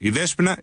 Η Δέσποινα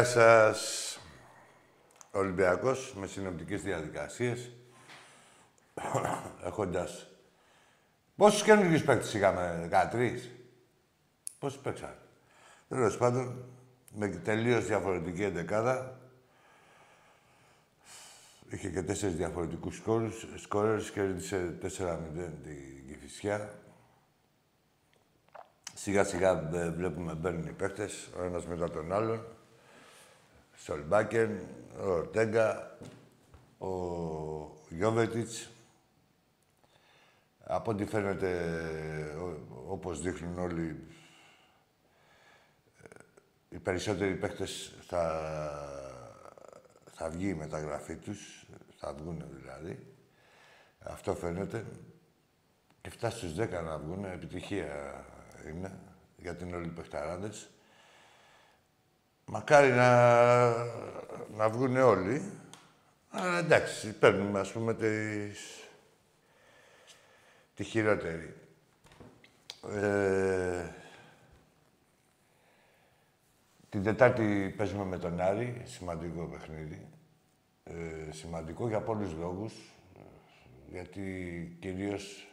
Γεια σας. Ολυμπιακός με συνοπτικές διαδικασίες. Έχοντας... Πόσους καινούργιους παίκτες είχαμε, 13. Πόσους παίξαν. Τέλος πάντων, με τελείως διαφορετική εντεκάδα. Είχε και τέσσερις διαφορετικούς σκόρους. Σκόρερς κέρδισε 4-0 την Κηφισιά. Σιγά σιγά ε, βλέπουμε μπαίνουν οι παίκτες, ο ένας μετά τον άλλον. Σολμπάκεν, ο Ορτέγκα, ο Γιώβετιτς. Από ό,τι φαίνεται, όπως δείχνουν όλοι, οι περισσότεροι παίχτες θα, θα βγει η μεταγραφή τους, θα βγουν δηλαδή. Αυτό φαίνεται. Και φτάσει στους 10 να βγουν, επιτυχία είναι για την όλοι παιχταράδες. Μακάρι να, να βγουν όλοι. Αλλά εντάξει, παίρνουμε ας πούμε τις... τη χειρότερη. Ε, την Τετάρτη παίζουμε με τον Άρη, σημαντικό παιχνίδι. Ε, σημαντικό για πολλούς λόγους. Γιατί κυρίως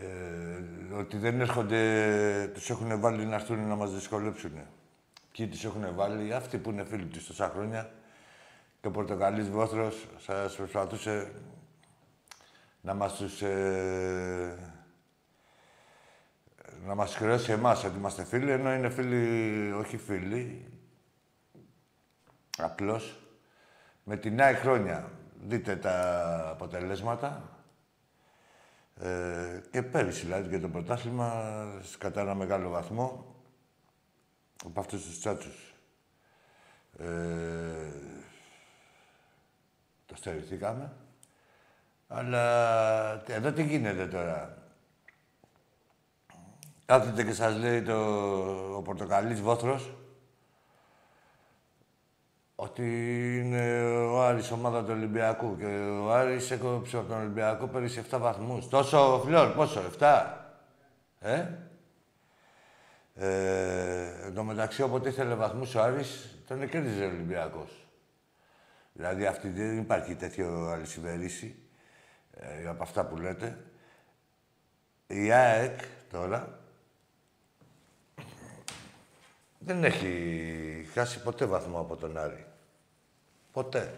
ε, ότι δεν έρχονται, τους έχουν βάλει να έρθουν να μας δυσκολέψουν. Ποιοι τους έχουν βάλει, αυτοί που είναι φίλοι τους τόσα χρόνια. Και ο Πορτοκαλής Βόθρος σας προσπαθούσε να μας τους... Ε, να μας χρεώσει εμάς ότι είμαστε φίλοι, ενώ είναι φίλοι, όχι φίλοι, απλώς, με την νέα χρόνια. Δείτε τα αποτελέσματα. Ε, και πέρυσι, δηλαδή, και το πρωτάθλημα, κατά ένα μεγάλο βαθμό, από αυτούς τους τσάτσους. Ε, το στερηθήκαμε. Αλλά εδώ τι γίνεται τώρα. Κάθεται και σας λέει το, ο Πορτοκαλής Βόθρος ότι είναι ο Άρης ομάδα του Ολυμπιακού και ο Άρης έκοψε από τον Ολυμπιακό πέρυσι 7 βαθμούς. Τόσο φλόρ, πόσο, 7, ε; Ε, εν τω μεταξύ, όποτε ήθελε βαθμούς ο Άρης, τον κέρδιζε ο Ολυμπιακός. Δηλαδή, αυτή δεν υπάρχει τέτοιο αλυσιβερίσι ε, από αυτά που λέτε. Η ΑΕΚ τώρα δεν έχει χάσει ποτέ βαθμό από τον Άρη. Ποτέ.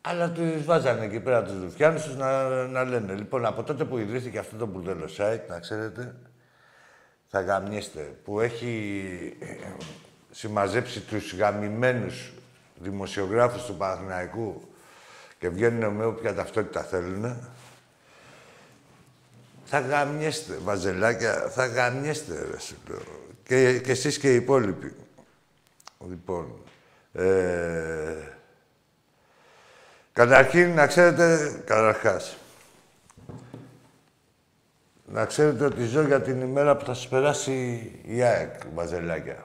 Αλλά τους βάζανε εκεί πέρα τους Ρουφιάνου του να, να λένε. Λοιπόν, από τότε που ιδρύθηκε αυτό το μπουρδέλο site, να ξέρετε, θα γαμιέστε, που έχει συμμαζέψει τους γαμημένους δημοσιογράφους του Παναθηναϊκού και βγαίνουν με όποια ταυτότητα θέλουν, θα γαμιέστε, βαζελάκια, θα γαμιέστε, ρε σου λέω. Και, και εσείς και οι υπόλοιποι. Λοιπόν, ε, καταρχήν, να ξέρετε, καταρχάς, να ξέρετε ότι ζω για την ημέρα που θα σας περάσει η ΑΕΚ, μπαζελάκια.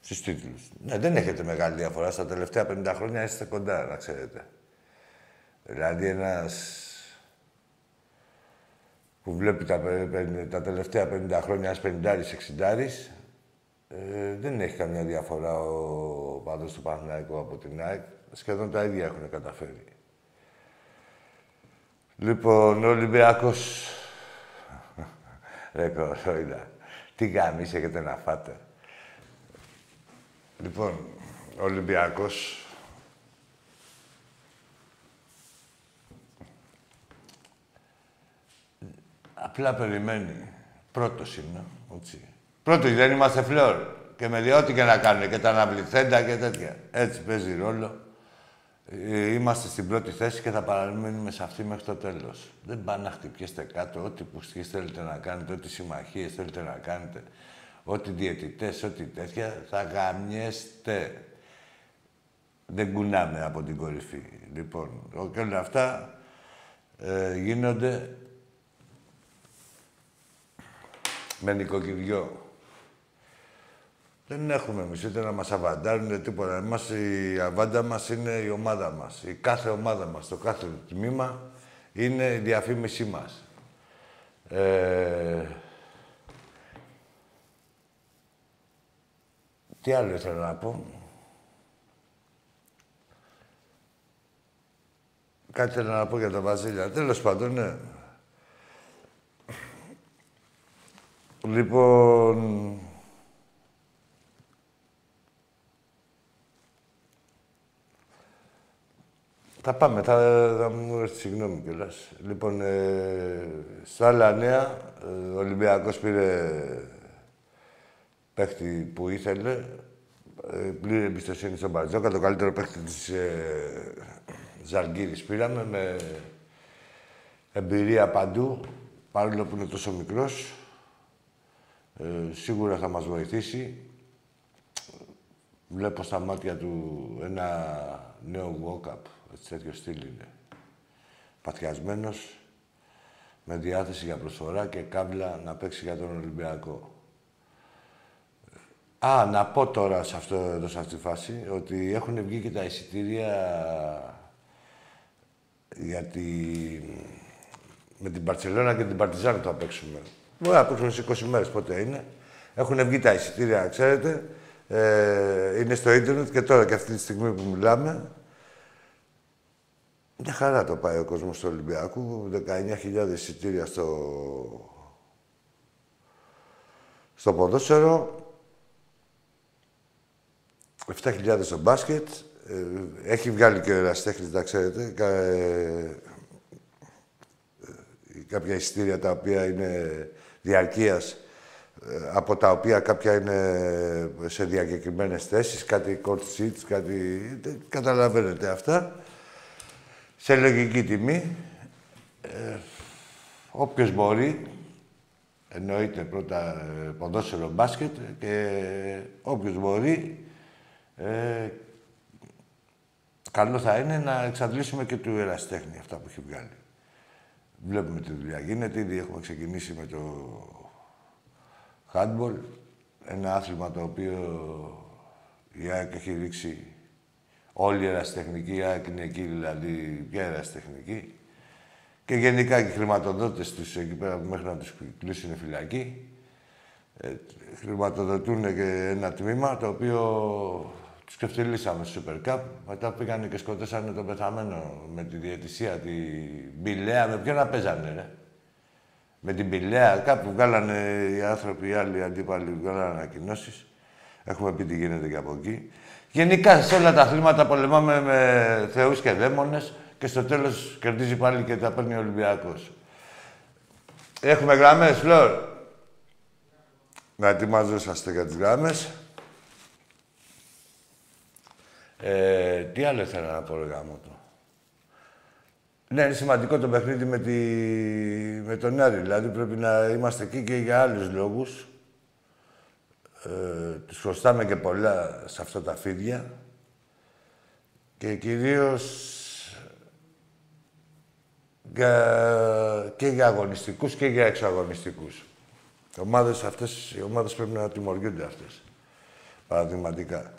Στους τίτλους. Ναι, δεν έχετε μεγάλη διαφορά. Στα τελευταία 50 χρόνια είστε κοντά, να ξέρετε. Δηλαδή ένας που βλέπει τα, τα τελευταία 50 χρόνια ένας 50 60 ε, δεν έχει καμιά διαφορά ο πάντος του Παναθηναϊκού από την ΑΕΚ. Σχεδόν τα ίδια έχουν καταφέρει. Λοιπόν, ο Ολυμπιακός... Ρε κορόιδα, τι γαμίς έχετε να φάτε. Λοιπόν, ο Ολυμπιακός... Απλά περιμένει. Πρώτος είναι, έτσι. Πρώτος δεν είμαστε φλόρ. Και με ό,τι και να κάνουν και τα αναβληθέντα και τέτοια. Έτσι παίζει ρόλο. Ε, είμαστε στην πρώτη θέση και θα παραμείνουμε σε αυτή μέχρι το τέλος. Δεν πάνε να χτυπιέστε κάτω, ό,τι που θέλετε να κάνετε, ό,τι συμμαχίες θέλετε να κάνετε, ό,τι διαιτητές, ό,τι τέτοια, θα γαμιέστε. Δεν κουνάμε από την κορυφή. Λοιπόν, και όλα αυτά ε, γίνονται με νοικοκυριό. Δεν έχουμε εμείς ούτε να μας αβαντάρουν τίποτα. Εμάς, η αβάντα μας είναι η ομάδα μας. Η κάθε ομάδα μας, το κάθε τμήμα είναι η διαφήμισή μας. Ε... Τι άλλο ήθελα να πω; Κάτι ήθελα να πω για τον Βασίλεια. Τέλος πάντων, ναι. Λοιπόν, Θα πάμε, θα, θα μου έρθει συγγνώμη κιόλας. Λοιπόν, ε, στα άλλα νέα, ε, ο Ολυμπιακός πήρε παίχτη που ήθελε. Ε, πλήρη εμπιστοσύνη στον Μπαρτζόκα, το καλύτερο παίχτη της ε, Ζαλγκύρης πήραμε, με εμπειρία παντού, παρόλο που είναι τόσο μικρός. Ε, σίγουρα θα μας βοηθήσει. Βλέπω στα μάτια του ένα νέο walk-up. Έτσι τέτοιος στυλ είναι. Παθιασμένος, με διάθεση για προσφορά και κάμπλα να παίξει για τον Ολυμπιακό. Α, να πω τώρα σε, αυτό, εδώ, σε αυτή τη φάση ότι έχουν βγει και τα εισιτήρια γιατί με την Παρσελώνα και την Παρτιζάν θα παίξουμε. Μπορεί να παίξουμε σε 20 μέρες, πότε είναι. Έχουν βγει τα εισιτήρια, ξέρετε. Ε, είναι στο ίντερνετ και τώρα και αυτή τη στιγμή που μιλάμε. Μια χαρά το πάει ο κόσμος του Ολυμπιακού. 19.000 εισιτήρια στο... στο ποδόσφαιρο. 7.000 στο μπάσκετ. Ε, έχει βγάλει και ο Εραστέχνης, να ξέρετε, ε, κάποια εισιτήρια τα οποία είναι διαρκείας, ε, από τα οποία κάποια είναι σε διακεκριμένες θέσεις, κάτι court seats, κάτι... Καταλαβαίνετε αυτά σε λογική τιμή. Ε, όποιος μπορεί, εννοείται πρώτα ε, ποδόσφαιρο μπάσκετ και όποιος μπορεί, ε, καλό θα είναι να εξαντλήσουμε και του εραστέχνη αυτά που έχει βγάλει. Βλέπουμε τι δουλειά γίνεται, ήδη έχουμε ξεκινήσει με το handball, ένα άθλημα το οποίο η ΑΕΚ έχει ρίξει Όλη η ερασιτεχνική, η ΑΕΚ είναι εκεί δηλαδή, ποια ερασιτεχνική. Και γενικά και οι χρηματοδότες τους εκεί πέρα που μέχρι να τους κλείσουν φυλακή, ε, χρηματοδοτούν και ένα τμήμα το οποίο τους ξεφτυλίσαμε στο Super Cup. Μετά πήγανε και σκοτώσανε τον πεθαμένο με τη διαιτησία, την Μπιλέα. Με ποιον να παίζανε, ρε; Με την Μπιλέα, κάπου βγάλανε οι άνθρωποι, οι άλλοι αντίπαλοι, βγάλανε ανακοινώσεις. Έχουμε πει τι γίνεται και από εκεί. Γενικά σε όλα τα αθλήματα πολεμάμε με θεούς και δαίμονες και στο τέλος κερδίζει πάλι και τα παίρνει ο Ολυμπιακός. Έχουμε γραμμές, Φλόρ; Να ετοιμαζόσαστε για τις γραμμές. Ε, τι άλλο ήθελα να πω, ρε γάμο το. Ναι, είναι σημαντικό το παιχνίδι με, τη... με τον Άρη. Δηλαδή πρέπει να είμαστε εκεί και για άλλους λόγους. Ε, τους χρωστάμε και πολλά σε αυτά τα φίδια και κυρίως και, και για αγωνιστικούς και για εξωαγωνιστικούς. Οι ομάδες αυτές, οι ομάδες πρέπει να τιμωριούνται αυτές. Παραδειγματικά.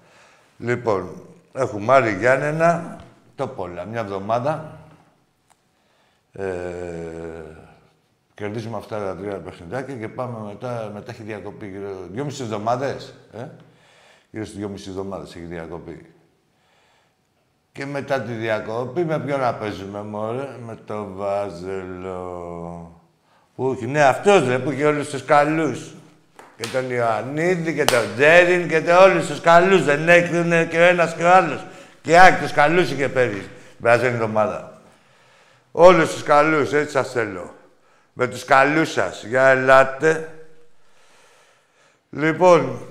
Λοιπόν, έχουμε Άρη Γιάννενα, το πολλά, μια εβδομάδα. Ε, κερδίζουμε αυτά τα τρία παιχνιδάκια και πάμε μετά, μετά έχει διακοπή γύρω δυόμιση εβδομάδες. Ε; Γύρω στις δυόμιση εβδομάδες έχει διακοπή. Και μετά τη διακοπή με ποιον να παίζουμε, μωρέ, με το Βάζελο. Που έχει, ναι, αυτός ρε, που έχει όλους τους καλούς. Και τον Ιωαννίδη και τον Τζέριν και τον όλους τους καλούς. Δεν έκρινε και ο ένας και ο άλλος. Και άκ, τους καλούς είχε πέρυσι. Την εβδομάδα. Όλους τους καλούς, έτσι σας θέλω. Με τους καλούς σας. Για ελάτε. Λοιπόν,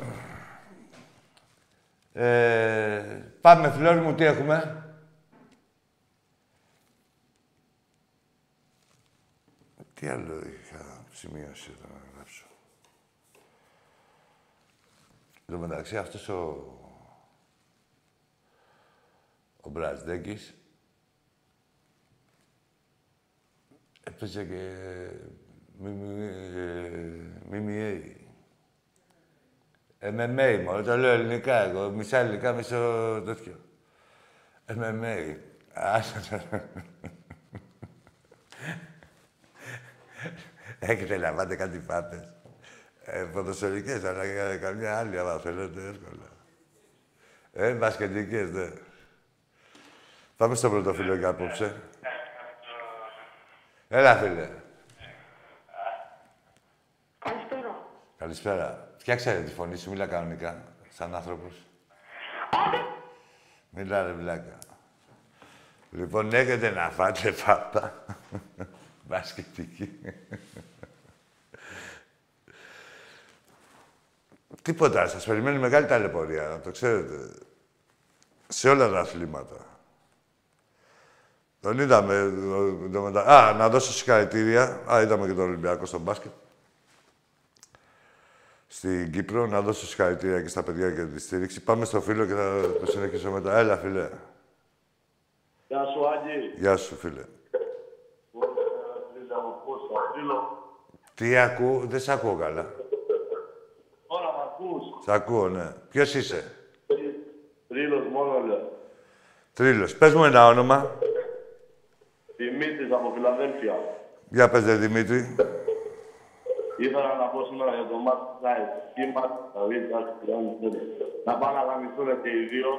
ε, πάμε, Φλόρι μου, τι έχουμε; Τι άλλο είχα σημειώσει εδώ να γράψω. Εν τω μεταξύ, αυτός ο... ο Μπραζδέκης έπαιζε και ΜΜΑ. MMA μόνο, το λέω ελληνικά εγώ. Μισά ελληνικά, μισό τέτοιο. MMA. Άσε Έχετε να πάτε κάτι πάτες. Ε, ποδοσφαιρικές, αλλά για καμιά άλλη, άμα θέλετε, εύκολα. Ε, μπασκετικές, ναι. Πάμε στο πρώτο φίλο για απόψε. Έλα, φίλε. Καλησπέρα. Καλησπέρα. Φτιάξε τη φωνή σου, μίλα κανονικά, σαν άνθρωπος. Μίλα ρε βλάκα. Λοιπόν, έχετε να φάτε πάπα. Μπασκετική. Τίποτα. Σας περιμένει μεγάλη ταλαιπωρία, να το ξέρετε. Σε όλα τα αθλήματα. Τον είδαμε. Α, να δώσω συγχαρητήρια. Α, είδαμε και τον Ολυμπιακό στο μπάσκετ στην Κύπρο. Να δώσω συγχαρητήρια και στα παιδιά για τη στήριξη. Πάμε στο φίλο και θα το συνεχίσω μετά. Έλα, φίλε. Γεια σου, Άγγι. Γεια σου, φίλε. Τι ακούω, δεν σ' ακούω καλά. Τώρα μ' ακούς. Σ' ακούω, ναι. Ποιος είσαι; Τρίλος μόνο λέω. Τρίλος. Πες μου ένα όνομα. Δημήτρης από Φιλαδέλφια. Για πες, δε, Δημήτρη. Ήθελα να πω σήμερα για το μάτι της ΑΕΣ. Κύμα, δηλαδή, να πάνε να γαμηθούν και οι δύο.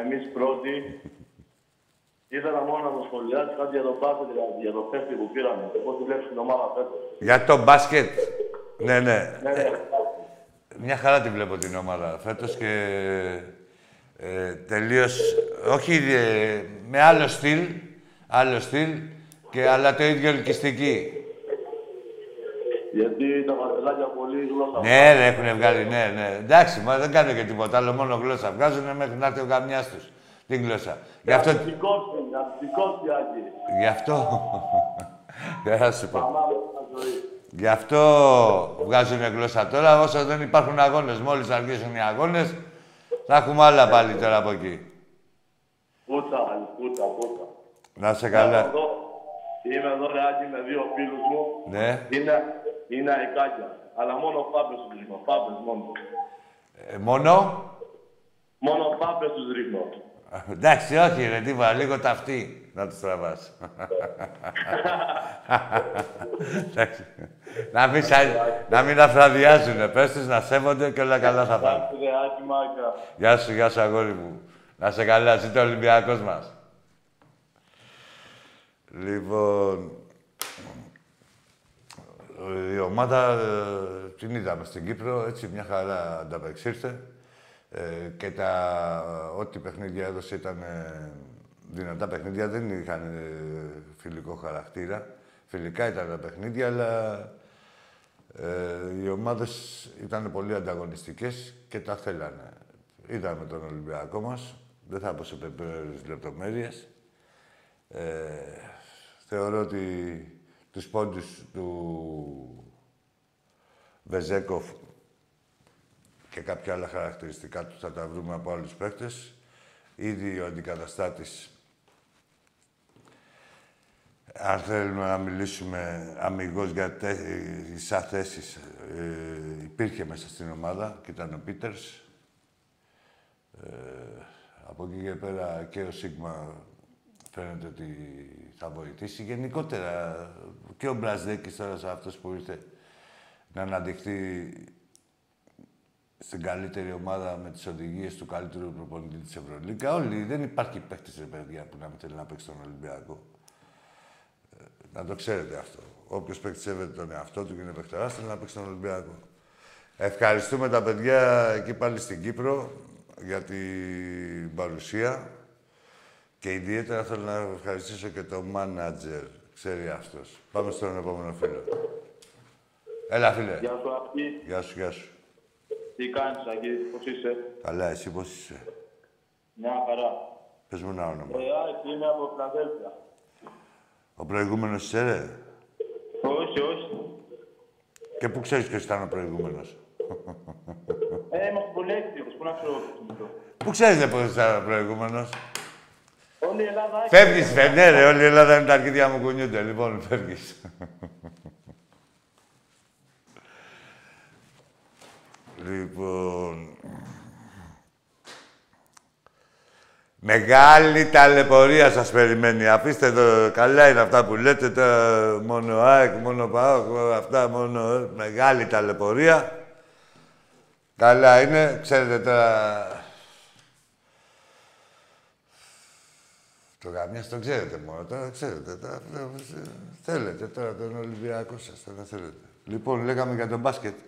Εμείς πρώτοι. Ήθελα μόνο να το σχολιάσει κάτι για το μπάσκετ, για το πέφτη που πήραμε. Πώς τη βλέπεις την ομάδα φέτος. Για το μπάσκετ. Ναι, ναι. Ναι, ναι. Μια χαρά τη βλέπω την ομάδα φέτος και ε, τελείως, όχι ε, με άλλο στυλ, άλλο στυλ, και, αλλά το ίδιο ελκυστική. Γιατί τα μαρτελάκια πολύ γλώσσα. Ναι, ρε, έχουν βγάλει, ναι, ναι. Εντάξει, μα δεν κάνουν και τίποτα άλλο, μόνο γλώσσα. Βγάζουν μέχρι να έρθει ο καμιάς τους την γλώσσα. Γι' αυτό... Αστικός είναι, αστικός Άγγι. Γι' αυτό... Δεν θα σου πω. Αμάμε στα ζωή. Γι' αυτό βγάζουν γλώσσα τώρα. Όσο δεν υπάρχουν αγώνες, μόλις αρχίσουν οι αγώνες, θα έχουμε άλλα πάλι τώρα από εκεί. Πούτσα, άλλη, πούτσα, πούτσα. Να σε καλά. Εδώ, είμαι εδώ ρε Άκη, με δύο φίλους μου. Ναι. Είναι, είναι αικάκια. Αλλά μόνο πάπες τους ρίχνω. Πάπες μόνο. Ε, μόνο; Μόνο πάπες τους ρίχνω. Εντάξει, όχι ρε, τίποτα, λίγο ταυτί να τους τραβάς. Εντάξει. να, μην, σα- να μην αφραδιάζουνε, πες τους να σέβονται και όλα καλά θα πάνε. Εντάξει ρε Άκη Μάκα. Γεια σου, γεια σου, αγόρι μου. Να σε καλά, ζήτω ο Ολυμπιακός μας. Λοιπόν, η ομάδα ε, την είδαμε στην Κύπρο, έτσι μια χαρά ανταπεξήρθε. Ε, και τα ό,τι παιχνίδια έδωσε ήταν ε, δυνατά παιχνίδια, δεν είχαν ε, φιλικό χαρακτήρα. Φιλικά ήταν τα παιχνίδια, αλλά ε, οι ομάδες ήταν πολύ ανταγωνιστικές και τα θέλανε. Είδαμε τον Ολυμπιακό μας, δεν θα πω σε πεπέρες λεπτομέρειες. Ε, θεωρώ ότι τους πόντους του Βεζέκοφ και κάποια άλλα χαρακτηριστικά του θα τα βρούμε από άλλους παίκτες. Ήδη ο αντικαταστάτης αν θέλουμε να μιλήσουμε αμυγός για τις αθέσεις, ε, υπήρχε μέσα στην ομάδα και ήταν ο Πίτερς. Ε, από εκεί και πέρα και ο Σίγμα φαίνεται ότι θα βοηθήσει. Γενικότερα και ο Μπραζδέκης τώρα σε αυτός που ήρθε να αναδειχθεί στην καλύτερη ομάδα με τις οδηγίες του καλύτερου προπονητή της Ευρωλίγκας. Όλοι, δεν υπάρχει παίχτης, ρε παιδιά, που να μην θέλει να παίξει τον Ολυμπιακό. Ε, να το ξέρετε αυτό. Όποιος παίκτη σέβεται τον εαυτό του και είναι παιχτεράς, θέλει να παίξει τον Ολυμπιακό. Ευχαριστούμε τα παιδιά εκεί πάλι στην Κύπρο για την παρουσία. Και ιδιαίτερα θέλω να ευχαριστήσω και το μάνατζερ. Ξέρει αυτός. Πάμε στον επόμενο φίλο. Έλα, φίλε. Γεια σου, Άκη. Γεια σου, γεια σου. Τι κάνεις, Άκη, πώς είσαι; Καλά, εσύ πώς είσαι; Μια χαρά. Πες μου ένα όνομα. Ε, Άκη, είμαι από Φιλαδέλφια. Ο προηγούμενος είσαι, ρε; Όχι, όχι. Και πού ξέρεις ποιος ήταν ο προηγούμενος; Ε, είμαστε πολύ έξυπνοι, πού να ξέρω ποιος είναι αυτό. πού ξέρεις, ρε, πώς ήταν ο προηγούμενος; Όλη η Ελλάδα έχει. Φεύγεις, φεύγεις. Ναι, ρε, όλη η Ελλάδα είναι τα αρχίδια μου κουνιούνται. Λοιπόν, φεύγεις. λοιπόν... Μεγάλη ταλαιπωρία σας περιμένει. Αφήστε εδώ, καλά είναι αυτά που λέτε, τα μόνο ΑΕΚ, μόνο ΠΑΟΚ, αυτά μόνο... Μεγάλη ταλαιπωρία. Καλά είναι, ξέρετε τώρα... Το γαμιάς το ξέρετε μόνο, τώρα ξέρετε. Τώρα, θέλετε τώρα τον Ολυμπιακό σας, τώρα θέλετε. Λοιπόν, λέγαμε για τον μπάσκετ.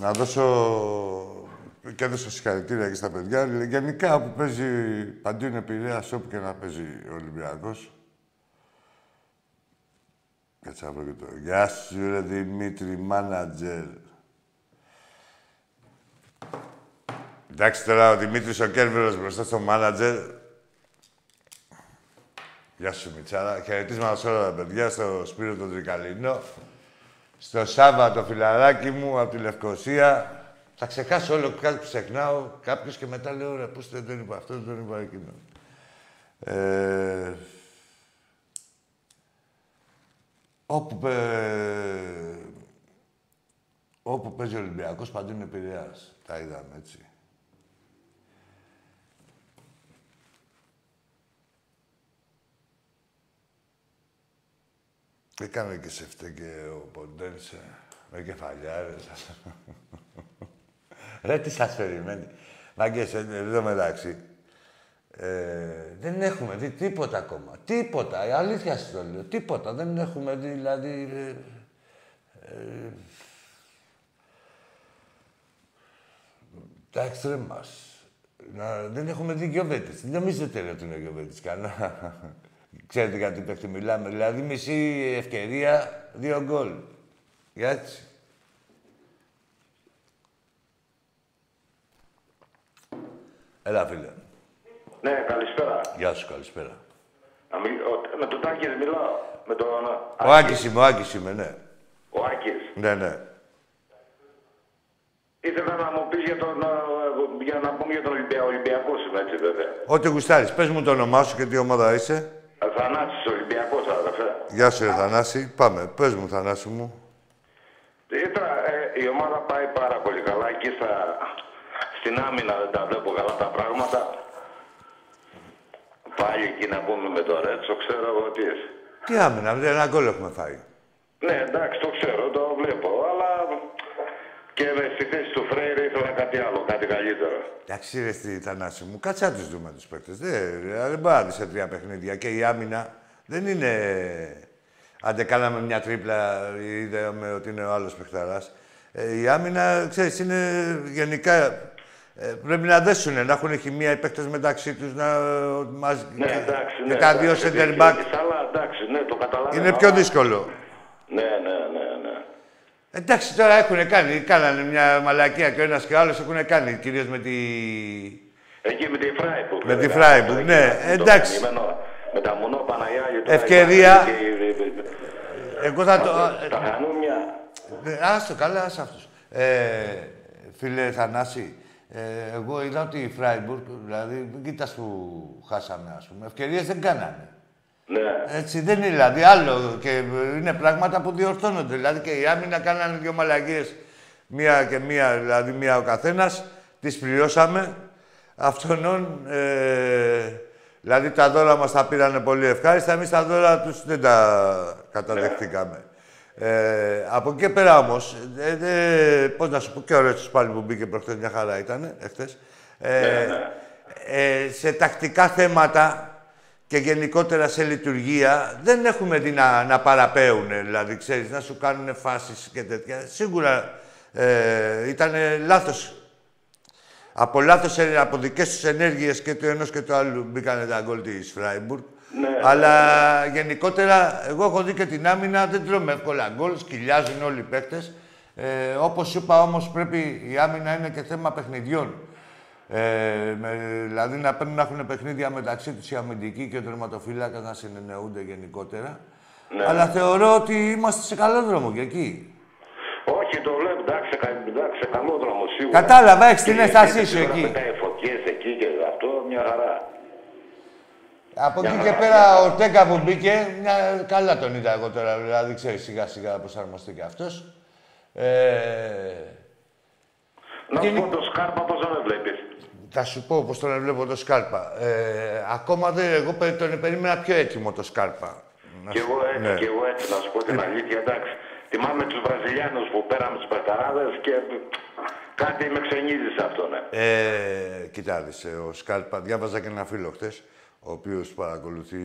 Να δώσω και έδωσα συγχαρητήρια και στα παιδιά. Γενικά, όπου παίζει παντού είναι Πειραιάς, όπου και να παίζει ο Ολυμπιακός. Κάτσε να βρω και το. Γεια σου, ρε Δημήτρη, μάνατζερ. Εντάξει τώρα ο Δημήτρης ο Κέρβερος μπροστά στο μάνατζερ. Γεια σου Μιτσάρα. Χαιρετίσματα σε όλα τα παιδιά, στο Σπύρο τον Τρικαλίνο. Στο Σάββα το φιλαράκι μου από τη Λευκοσία. Θα ξεχάσω όλο κάτι που ξεχνάω. Κάποιος και μετά λέω, ρε, πού δεν είπα αυτό, δεν είπα εκείνο. Ε, όπου, ε, όπου παίζει ο Ολυμπιακός, παντού είναι Πειραιάς. Τα είδαμε, έτσι. Έκανε και σε και ο Ποντένσε με κεφαλιάρες. Ρε, τι σας περιμένει. Μάγκες, ε, εδώ μεταξύ. Ε, δεν έχουμε δει τίποτα ακόμα. Τίποτα. Η αλήθεια σας το λέω. Τίποτα. Δεν έχουμε δει, δηλαδή... Ε, ε, τα εξτρέμ μας. Να, δεν έχουμε δει Γιωβέτης. Δεν νομίζετε ρε, ότι είναι ο Γιωβέτης. Κανένα. Ξέρετε για τι παίχτη μιλάμε. Δηλαδή, μισή ευκαιρία, δύο γκολ. Για έτσι. Έλα, φίλε. Ναι, καλησπέρα. Γεια σου, καλησπέρα. Να μιλ- ο- Με τον Τάκης μιλάω. Με τον... Ο Άκης είμαι, ο Άκης είμαι, ναι. Ο Άκης. Ναι, ναι. Ήθελα να μου πεις για, τον, ε, για να πούμε για τον Ολυμπιακό. Ολυμπιακός είμαι, έτσι βέβαια. Ό,τι γουστάρεις. Πες μου το όνομά σου και τι ομάδα είσαι. Θανάσης Ολυμπιακός, αδερφέ. Γεια σου, ρε Θανάση. Πάμε. Πες μου, Θανάση μου. Ήθελα, ε, η ομάδα πάει πάρα πολύ καλά. Εκεί στα, στην άμυνα δεν τα βλέπω καλά τα πράγματα. Πάλι εκεί να πούμε με το Ρέτσο, ξέρω εγώ τι είσαι. Τι άμυνα, δηλαδή ένα γκολ έχουμε φάει. Ναι, εντάξει, το ξέρω, το βλέπω. Αλλά και στη θέση του Φρέιρε ήθελα κάτι άλλο, κάτι καλύτερο. Εντάξει, ρε στη Θανάση μου, κάτσε να τους δούμε τους παίκτες. Δεν, ρε, δεν μπορεί να δεις σε τρία παιχνίδια. Και η άμυνα δεν είναι... Άντε κάναμε μια τρίπλα, είδαμε ότι είναι ο άλλος παιχταράς. Ε, η άμυνα, ξέρεις, είναι γενικά... Ε, πρέπει να δέσουν, να έχουν χημεία οι παίκτες μεταξύ τους, να ε, μας... Ναι, εντάξει, ναι. και τα δύο εντάξει, center και- back. και Αλλά εντάξει, ναι, το καταλαβαίνω. Είναι πιο αλλά- δύσκολο. Ναι, ναι, ναι, ναι. Εντάξει, τώρα έχουν κάνει, κάνανε μια μαλακία και ο ένας και ο άλλος έχουν κάνει, κυρίως με τη... Εκεί με τη Φράιμπουργκ. Με τη βέβαια, Φράιμπουργκ, εκεί ναι, με το εντάξει. καημένο, Με τα Μουνό Παναγιάγιο. τώρα Ευκαιρία. υπάρχει και- Εγώ θα το... Τα χανούμια. Ε, Άστο, καλά, άσε αυτούς. Ε, φίλε Θανάση, Ε, εγώ είδα ότι η Φράιμπουργκ, δηλαδή, κοίτας που χάσαμε, ας πούμε, ευκαιρίες δεν κάνανε. Ναι. Έτσι δεν είναι, δηλαδή, άλλο και είναι πράγματα που διορθώνονται. Δηλαδή και οι άμυνα κάνανε δύο μαλαγίες, μία και μία, δηλαδή μία ο καθένας, τις πληρώσαμε. Αυτόν, ε, δηλαδή τα δώρα μας τα πήρανε πολύ ευχάριστα, εμείς τα δώρα τους δεν τα καταδεχτήκαμε. Ε, από εκεί και πέρα όμως, ε, ε, πώς να σου πω, και ο Ρέτσος πάλι που μπήκε προχθές, μια χαρά ήταν, εχθές. Ε, ε, σε τακτικά θέματα και γενικότερα σε λειτουργία δεν έχουμε δει να, να παραπέουν, δηλαδή, ξέρεις, να σου κάνουν φάσεις και τέτοια. Σίγουρα ε, ήταν λάθος. Από λάθος, ε, από δικές τους ενέργειες και του ενός και του άλλου μπήκανε τα γκολ της Φράιμπουργκ. Ναι, Αλλά γενικότερα, εγώ έχω δει και την άμυνα, δεν τρώμε εύκολα γκολ, σκυλιάζουν όλοι οι παίκτες. Ε, όπως σου είπα όμως, πρέπει η άμυνα είναι και θέμα παιχνιδιών. Ε, με, δηλαδή να παίρνουν να έχουν παιχνίδια μεταξύ τους οι αμυντικοί και ο τερματοφύλακας να συνεννοούνται γενικότερα. Ναι. Αλλά θεωρώ ότι είμαστε σε καλό δρόμο και εκεί. Όχι, το βλέπω, εντάξει, κα- εντάξει, σε καλό δρόμο σίγουρα. Κατάλαβα, έχεις την Και αίσθασή και σου τώρα εκεί. Πετάει φωτιές εκεί και αυτό, μια χαρά. Από εκεί Για και να- πέρα ο Τέκα που μπήκε, μια, καλά τον είδα εγώ τώρα. Δηλαδή, ξέρεις, σιγά σιγά προσαρμοστεί και αυτός. Ε, Να Και σου είναι- πω το Σκάρπα πώς δεν με βλέπεις. Θα σου πω πώς τον βλέπω το Σκάρπα. Ε, ακόμα δεν, εγώ πε- τον περίμενα πιο έτοιμο το Σκάρπα. Να Κι σου- εγώ έτσι, ναι. κι εγώ έτσι, να σου πω την αλήθεια, εντάξει. Θυμάμαι τους Βραζιλιάνους που πέραμε τους Πεταράδες και κάτι με ξενίζει σε αυτό, ναι. Ε, κοιτάξτε, ο Σκάρπα, διάβαζα και ένα φίλο χτες, ο οποίος παρακολουθεί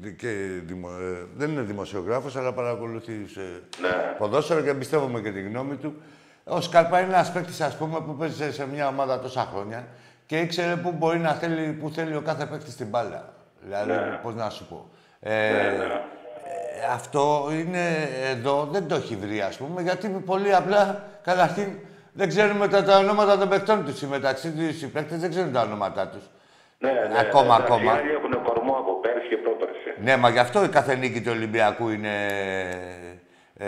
δι- και δημο, ε, δεν είναι δημοσιογράφος, αλλά παρακολουθεί σε Ναι. ποδόσφαιρο και εμπιστεύομαι και τη γνώμη του. Ο Σκάρπα είναι ένας παίκτης, ας πούμε, που παίζει σε μια ομάδα τόσα χρόνια και ήξερε πού μπορεί να θέλει, πού θέλει ο κάθε παίκτης την μπάλα. Δηλαδή, πώς να σου πω. Ε, ε, αυτό είναι εδώ, δεν το έχει βρει, ας πούμε, γιατί πολύ απλά, καταρχήν, δεν ξέρουμε τα, τα ονόματα των παικτών τους. Οι μεταξύ τους οι παίκτες δεν ξέρουν τα ονόματά τους. Ναι, ναι, Ακόμα, εντάξει, ακόμα. Οι άλλοι έχουν κορμό από πέρσι και πρόπερσι. Ναι, μα γι' αυτό η κάθε νίκη του Ολυμπιακού είναι... Ε,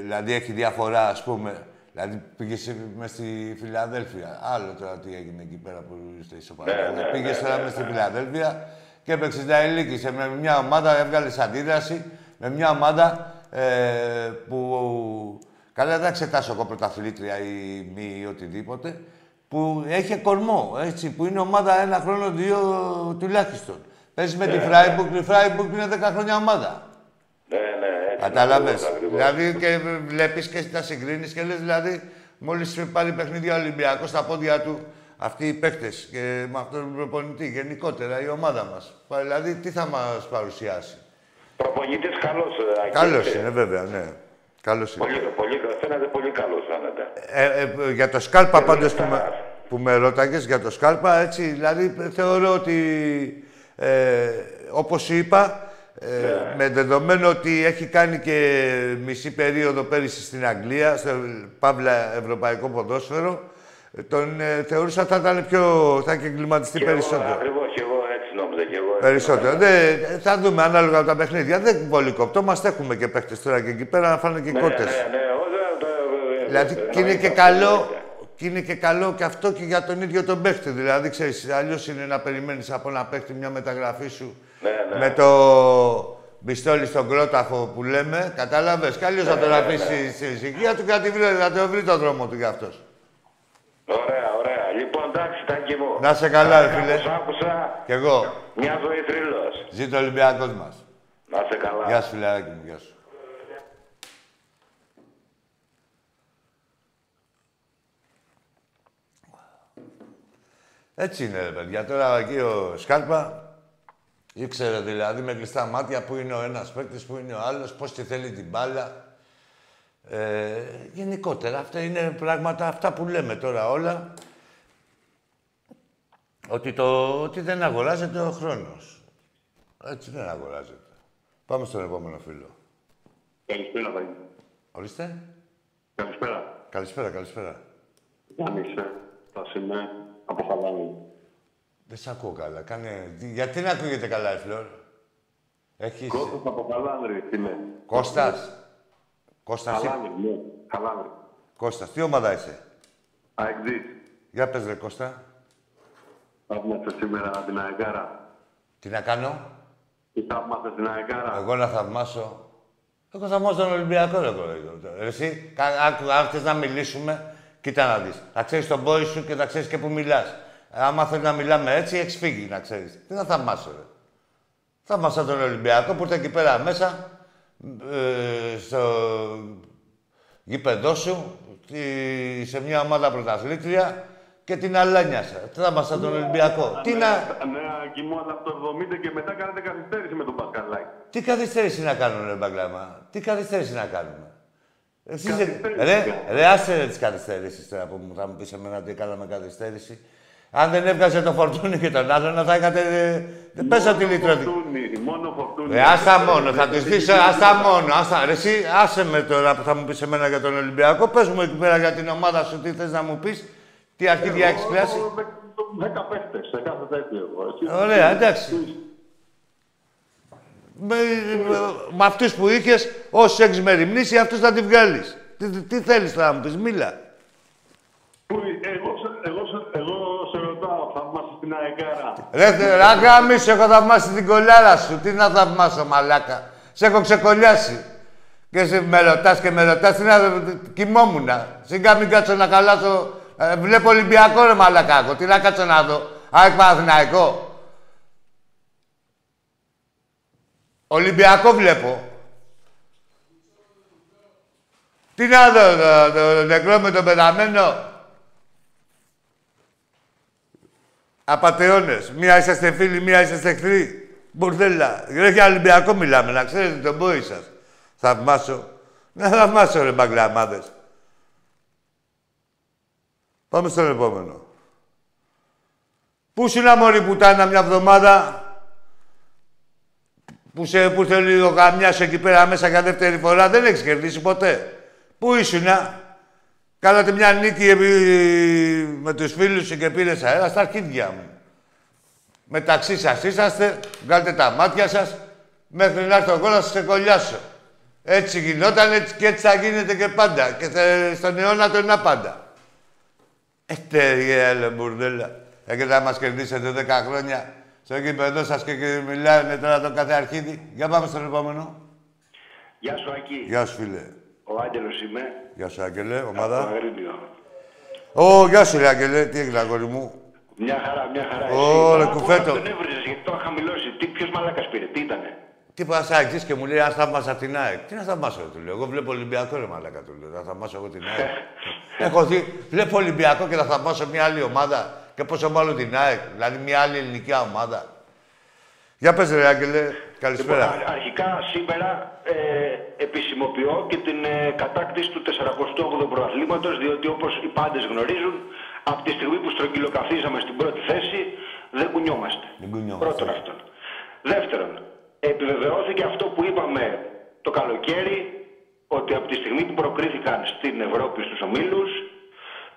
δηλαδή έχει διαφορά, ας πούμε. Δηλαδή πήγες σε, μες στη Φιλαδέλφια. Άλλο τώρα τι έγινε εκεί πέρα που είστε ισοπαλία. Ναι, ναι, πήγες ναι, τώρα μες στη Φιλαδέλφια και έπαιξες τα ελίκησε με μια ομάδα, έβγαλες αντίδραση με μια ομάδα ε, που. Καλά, δεν θα εξετάσω εγώ πρωταθλήτρια ή μη ή οτιδήποτε. Που έχει κορμό, έτσι, που είναι ομάδα ένα χρόνο, δύο τουλάχιστον. Παίζεις με τη Φράιμπουργκ, η Φράιμπουργκ είναι 10 χρόνια ομάδα. Ναι, ναι, έτσι. Κατάλαβες; ακριβώς, ακριβώς. Δηλαδή και βλέπεις και τα συγκρίνεις και λες, δηλαδή, μόλις πάρει παιχνίδια ο Ολυμπιακός στα πόδια του, αυτοί οι παίκτες και με αυτόν τον προπονητή, γενικότερα η ομάδα μας. Δηλαδή, τι θα μας παρουσιάσει; Προπονητής καλός, ε, Άκη, Καλός έτσι. είναι, βέβαια, ναι. Καλός είναι. Πολύ, πολύ, φαίνεται πολύ καλός φαίνεται. Ε, ε, για το Σκάλπα Και πάντως που μετά- με, που με ρώταγες, για το Σκάλπα, έτσι, δηλαδή θεωρώ ότι, ε, όπως σου είπα, ε, με δεδομένο ότι έχει κάνει και μισή περίοδο πέρυσι στην Αγγλία, στο Παύλα Ευρωπαϊκό Ποδόσφαιρο, ε, τον ε, θεωρούσα θα ήταν πιο, θα έχει εγκληματιστεί Και εγώ, περισσότερο. Ακριβώς, και εγώ έτσι νόμιζα. Και εγώ έτσι Περισσότερο. νόμιζα. Δεν, θα δούμε ανάλογα με τα παιχνίδια. Δεν πολύ κοπτόμαστε. Έχουμε και παίχτες τώρα και εκεί πέρα να φάνε και Ναι, κότες. ναι, ναι, όχι, δεν- δεν- Δηλαδή δεν- και είναι εννοείται και αυτό, καλό, εννοείται. και είναι και καλό και αυτό και για τον ίδιο τον παίχτη. Δηλαδή, ξέρεις, αλλιώς είναι να περιμένεις από ένα παίχτη μια μεταγραφή σου Ναι, ναι. με το πιστόλι στον κρόταφο που λέμε, κατάλαβες; Κι αλλιώς Ναι, θα τον αφήσει στη ησυχία του και θα, τη βρει, θα το βρει το δρόμο του κι αυτός. Ωραία, ωραία. Λοιπόν, εντάξει, Τάκη μου. Να σε καλά, ρε Κάπως φίλε. άκουσα Κι εγώ. μια ζωή θρύλος. Ζήτω ο Ολυμπιακός μας. Να σε καλά. Γεια σου, φιλαράκι μου. Γεια σου. Έτσι είναι, ρε παιδιά. Τώρα εκεί ο Σκάλπα ήξερε δηλαδή με κλειστά μάτια που είναι ο ένας παίκτης, που είναι ο άλλος, πώς τη θέλει την μπάλα. Ε, γενικότερα, αυτά είναι πράγματα, αυτά που λέμε τώρα όλα, ότι, το, ότι δεν αγοράζεται ο χρόνος. Έτσι δεν αγοράζεται. Πάμε στον επόμενο φίλο. Καλησπέρα, Βαγγέλη. Ορίστε. Καλησπέρα. Καλησπέρα, καλησπέρα. Γιάννης, ε, θα είμαι από Χαλάνη. Δεν σε ακούω καλά. Κάνε... τι- Γιατί να ακούγεται καλά, η Φλόρ. Έχεις... Κώστας από Χαλάνδρη είμαι. Κώστας. Κώστας, τι... Χαλάνδρη, ναι. Χαλάνδρη. Κώστας, τι ομάδα είσαι; Αεκδής. Για πες, ρε Κώστα. Θαύμασε σήμερα την Αεκάρα. Τι να κάνω; Τι θαύμασε την Αεκάρα. Εγώ να θαυμάσω. Εγώ θαυμάσω τον Ολυμπιακό, ρε κοροϊδό. Εσύ, κα- άκου, αν θες να μιλήσουμε, κοίτα να δεις. Θα ξέρεις τον πόη σου και θα ξέρεις και που μιλάς. Άμα θέλει να μιλάμε έτσι, έχεις φύγει, να ξέρεις. Τι να θαυμάσω, ρε. Θαυμάσα τον Ολυμπιακό που ήρθε εκεί πέρα μέσα, ε, στο γήπεδό σου, τη- σε μια ομάδα πρωταθλήτρια και την αλάνιασα. Θαυμάσα τον Ολυμπιακό. Τι να... Ναι, κοιμόταν από το 70 και μετά κάνετε καθυστέρηση με τον Πασκαλάκη. Τι καθυστέρηση να κάνουμε, ρε Μπαγκλάμα; Τι καθυστέρηση να κάνουμε; Εσείς, ρε, Καθυστέρηση ρε, κάνουμε. ρε, άσε ρε τις καθυστέρησεις τώρα που μου θα μου πεις εμένα τι κάναμε καθυστέρηση. Αν δεν έβγαζε το φορτούνι και τον άλλον, θα είχατε... ε, Πες ότι λυτρωτική. Φορτούνι, μόνο φορτούνι. Ρε, άστα μόνο, θα τους δεις, άστα μόνο, άστα. Ρε, εσύ, άσε με τώρα που θα μου πεις εμένα για τον Ολυμπιακό. Πες μου εκεί πέρα για την ομάδα σου, τι θες να μου πεις, τι αρχίδια έχεις κλάσει. Εγώ, με- Δέκα παίχτες, σε κάθε τέτοιο εγώ. Εσύ- Ωραία, εντάξει. Με, με, με αυτούς που είχες, όσους έχεις μεριμνήσει, αυτούς θα τη βγάλεις. Τι, τι, τι θέλεις τώρα να μου πεις, μίλα. Πού- Εγώ, Ρε, θε- ρε γάμισου, έχω θαυμάσει την κολλάρα σου. Τι να θαυμάσω, μαλάκα. Σε έχω ξεκολλιάσει. Και σε με ρωτάς και με ρωτάς, τι να κοιμόμουνα. Σιγά μην κάτσω να καλάσω. Ε, βλέπω Ολυμπιακό ρε μαλακάκο. Τι να κάτσω να δω. ΑΕΚ Παναθηναϊκό. Ολυμπιακό βλέπω. Τι να δω, το, το νεκρό με τον πεθαμένο. Απατεώνες. Μία είσαστε φίλοι, μία είσαστε εχθροί. Μπουρδέλα. Ρε για Ολυμπιακό μιλάμε, να ξέρετε τον πόη σας. Θαυμάσω. Να θαυμάσω ρε μπαγκλαμάδες. Πάμε στον επόμενο. Πού σου να μωρή πουτάνα μια εβδομάδα; Που, σε, που θέλει ο καμιάς εκεί πέρα μέσα για δεύτερη φορά; Δεν έχεις κερδίσει ποτέ. Πού ήσουνα; Κάνατε μια νίκη επί- με τους φίλους σου και πήρες αέρα στα αρχίδια μου. Μεταξύ σας είσαστε, βγάλτε τα μάτια σας, μέχρι να έρθω εγώ να σας ξεκολλιάσω. Έτσι γινόταν έτσι και έτσι θα γίνεται και πάντα. Και θε- στον αιώνα το ένα πάντα. Ε, τεριέ, έλε μπουρδέλα. Έχετε να μας κερδίσετε 10 χρόνια στο γήπεδο σας και, και μιλάνε τώρα το κάθε αρχίδι. Για πάμε στον επόμενο. Γεια σου, Ακή. Γεια σου, φίλε. Ο Άγγελος είμαι. Γεια σου, Άγγελε, Από ομάδα. Αγρίνιο. Ω, γεια σου, ρε Άγγελε. Τι έγινε, αγόρι μου; Μια χαρά, μια χαρά. Ω, Εσύ, ρε, τώρα κουφέτο. Τον έβριζες γιατί το είχα χαμηλώσει. Τι, ποιος μαλάκας πήρε, τι ήτανε; Τι πασάξεις και μου λέει, αν θαύμασα την ΑΕΚ. Τι να θαυμάσω, ρε, του λέω. Εγώ βλέπω Ολυμπιακό, ρε μαλάκα, του λέω. Θα θαυμάσω εγώ την ΑΕΚ. Έχω δει, βλέπω Ολυμπιακό και θα θαυμάσω μια άλλη ομάδα. Και πόσο μάλλον την ΑΕΚ. Δηλαδή μια άλλη ελληνική ομάδα. Για πες, ρε Άγγελε, Λοιπόν, καλησπέρα. α- αρχικά σήμερα ε, επισημοποιώ και την ε, κατάκτηση του 48ου πρωταθλήματος, διότι όπως οι πάντες γνωρίζουν, από τη στιγμή που στρογγυλοκαθίσαμε στην πρώτη θέση, δεν κουνιόμαστε. Δεν κουνιόμαστε. Πρώτον αυτόν. Δεύτερον, επιβεβαιώθηκε αυτό που είπαμε το καλοκαίρι, ότι από τη στιγμή που προκρίθηκαν στην Ευρώπη στους ομίλους,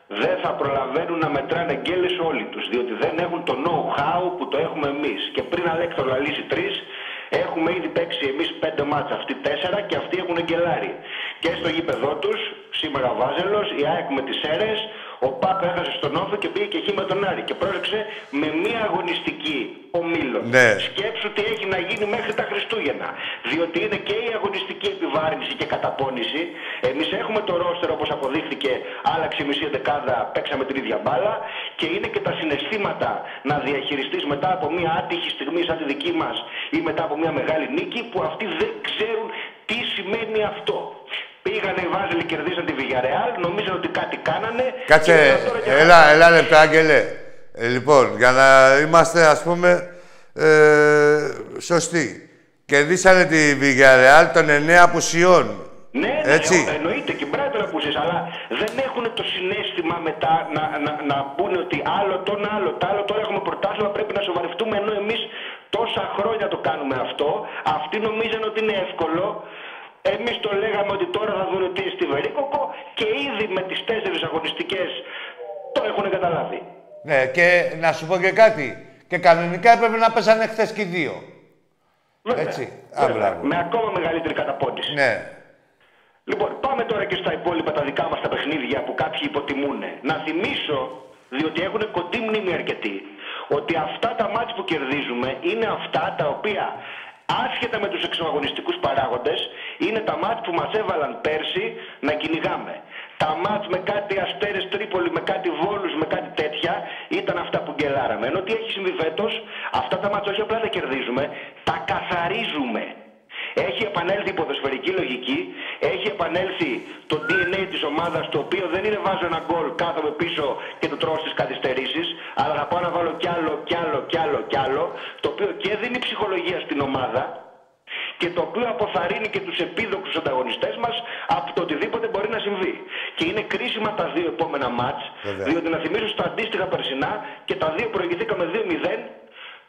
δεν θα προλαβαίνουν να μετράνε γκέλες όλοι τους, διότι δεν έχουν το know-how που το έχουμε εμείς. Και πριν Αλέκτο λαλήσει τρεις, έχουμε ήδη παίξει εμείς πέντε μάτσα, αυτοί τέσσερα και αυτοί έχουν γκελάρει. Και στο γήπεδό τους, σήμερα ο Βάζελος, η ΑΕΚ με τις ΣΕΡΕΣ, ο Πάπ έχασε στον Όφο και πήγε και χ με τον Άρη. Και πρόσεξε με μία αγωνιστική ομίλων. Ναι. Σκέψου τι έχει να γίνει μέχρι τα Χριστούγεννα. Διότι είναι και η αγωνιστική επιβάρυνση και καταπώνηση. Εμείς έχουμε το ρόστερ όπως αποδείχθηκε, άλλαξε η μισή δεκάδα, παίξαμε την ίδια μπάλα. Και είναι και τα συναισθήματα να διαχειριστείς μετά από μια άτυχη στιγμή σαν τη δική μας ή μετά από μια μεγάλη νίκη που αυτοί δεν ξέρουν τι σημαίνει αυτό. Πήγανε οι Βάζελοι, κερδίσαν τη Villarreal, νομίζαν ότι κάτι κάνανε. και Κάτσε, τώρα και έλα, έλα λεπτά, Άγγελε. Ε, λοιπόν, για να είμαστε, ας πούμε, ε, σωστοί. Κερδίσανε τη Villarreal των 9 απουσιών. Ναι, ναι, Έτσι. ε, εννοείται και μπράβο που είσαι, αλλά δεν έχουν το συνέστημα μετά να, να, να πούνε ότι άλλο τον άλλο, το άλλο τώρα έχουμε πρωτάθλημα, πρέπει να σοβαρευτούμε ενώ εμείς τόσα χρόνια το κάνουμε αυτό. Αυτοί νομίζαν ότι είναι εύκολο. Εμείς το λέγαμε ότι τώρα θα δουν τι στη Βερίκοκο και ήδη με τις τέσσερις αγωνιστικές το έχουν καταλάβει. Ναι, και να σου πω και κάτι. Και κανονικά έπρεπε να πέσανε χθες και οι δύο. Βέβαια, Έτσι. Α, βέβαια. μπράβο. με ακόμα μεγαλύτερη καταπώνηση. Ναι. Λοιπόν, πάμε τώρα και στα υπόλοιπα τα δικά μας τα παιχνίδια που κάποιοι υποτιμούν. Να θυμίσω διότι έχουν κοντή μνήμη αρκετοί, ότι αυτά τα μάτς που κερδίζουμε είναι αυτά τα οποία άσχετα με τους εξωαγωνιστικούς παράγοντες είναι τα μάτς που μας έβαλαν πέρσι να κυνηγάμε. Τα μάτς με κάτι αστέρες Τρίπολη, με κάτι Βόλους, με κάτι τέτοια ήταν αυτά που γκελάραμε. Ενώ τι έχει συμβεί φέτος, αυτά τα μάτς όχι απλά δεν κερδίζουμε, τα καθαρίζουμε. Έχει επανέλθει η ποδοσφαιρική λογική, έχει επανέλθει το DNA της ομάδας το οποίο δεν είναι βάζω ένα γκολ, κάθομαι πίσω και το τρώω στις καθυστερήσεις, αλλά θα πάω να βάλω κι άλλο, κι άλλο, κι άλλο, κι άλλο, το οποίο και δίνει ψυχολογία στην ομάδα και το οποίο αποθαρρύνει και τους επίδοξους ανταγωνιστές μας από το οτιδήποτε μπορεί να συμβεί. Και είναι κρίσιμα τα δύο επόμενα μάτς, Βέβαια. διότι να θυμίσω στα αντίστοιχα περσινά και τα δύο προηγηθήκαμε 2-0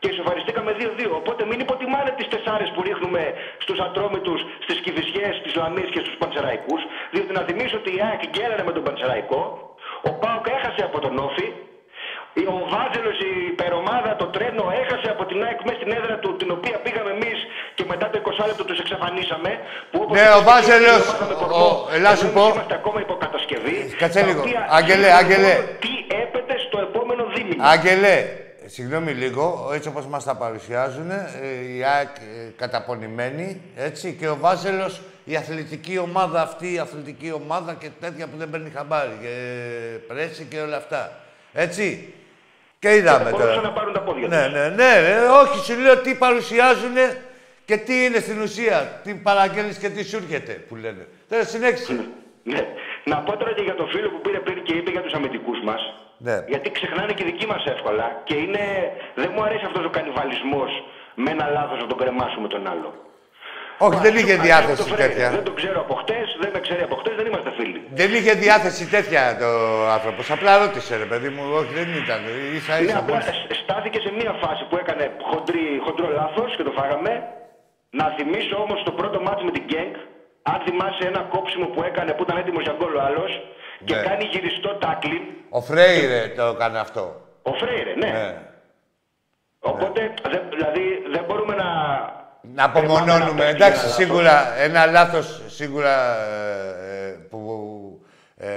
και ισοφαριστήκαμε 2-2. Οπότε μην υποτιμάνε τις τεσσάρες που ρίχνουμε στους ατρόμητους, στις κυφισιέ, στις λαμίες και στους πανσεραϊκούς. Διότι να θυμίσω ότι η ΑΕΚ γκέλανε με τον πανσεραϊκό. Ο Πάοκ έχασε από τον Όφη. Ο Βάζελος, η υπερομάδα, το τρένο έχασε από την ΑΕΚ μέσα στην έδρα του, την οποία πήγαμε εμείς και μετά το 20 λεπτό τους εξαφανίσαμε. Που όπως Ναι, είπε ο και η Βάζελος, ομάδα με ο- κορμό, ο- ελά σου ενώ πω. εμείς Είμαστε ακόμα υποκατασκευή. Κάτσε τα λίγο. οποία Άγγελε, σημαίνουν Άγγελε. μόνο Τι έπεται στο επόμενο δίμηνο. Άγγελε, συγγνώμη λίγο, έτσι όπως μας τα παρουσιάζουν, ε, η ΑΕΚ ε, καταπονημένη, έτσι, και ο Βάζελος, η αθλητική ομάδα αυτή, η αθλητική ομάδα και τέτοια που δεν παίρνει χαμπάρι, και πρέση και όλα αυτά. Έτσι. Και είδαμε Μπορούσαν τώρα. να πάρουν τα πόδια Ναι, τους. ναι, ναι, ρε, όχι, σου λέω τι παρουσιάζουν και τι είναι στην ουσία. Τι παραγγέλνεις και τι σου έρχεται, που λένε. Τώρα συνέχισε. Ναι. Να πω τώρα και για το φίλο που πήρε πριν και είπε για τους αμυντικούς μας. Ναι. Γιατί ξεχνάνε και οι δικοί μας εύκολα. Και είναι... δεν μου αρέσει αυτός ο κανιβαλισμός με ένα λάθος να τον κρεμάσουμε τον άλλο. Όχι, δεν είχε Ας διάθεση το Φρέιρε. τέτοια. Δεν το ξέρω από χτες, δεν με ξέρει από χτες, δεν είμαστε φίλοι. Δεν είχε διάθεση τέτοια το άνθρωπος. Απλά ρώτησε, ρε παιδί μου. Όχι, δεν ήταν. σα Ναι, ίσα απλά μόλις- σ- στάθηκε σε μία φάση που έκανε χοντρή, χοντρό λάθος και το φάγαμε. Να θυμίσω όμως το πρώτο μάτι με την Γκένκ, αν θυμάσαι ένα κόψιμο που έκανε που ήταν έτοιμος για γκολ ο άλλος και Ναι. κάνει γυριστό τάκλιν. Ο Φρέιρε το έκανε αυτό. Ο Φρέιρε, ναι. Ναι. Οπότε, δε- δηλαδή, δεν μπορούμε να... Να απομονώνουμε. ένα Εντάξει, λάθος. σίγουρα ένα λάθος σίγουρα ε, ε, που ε,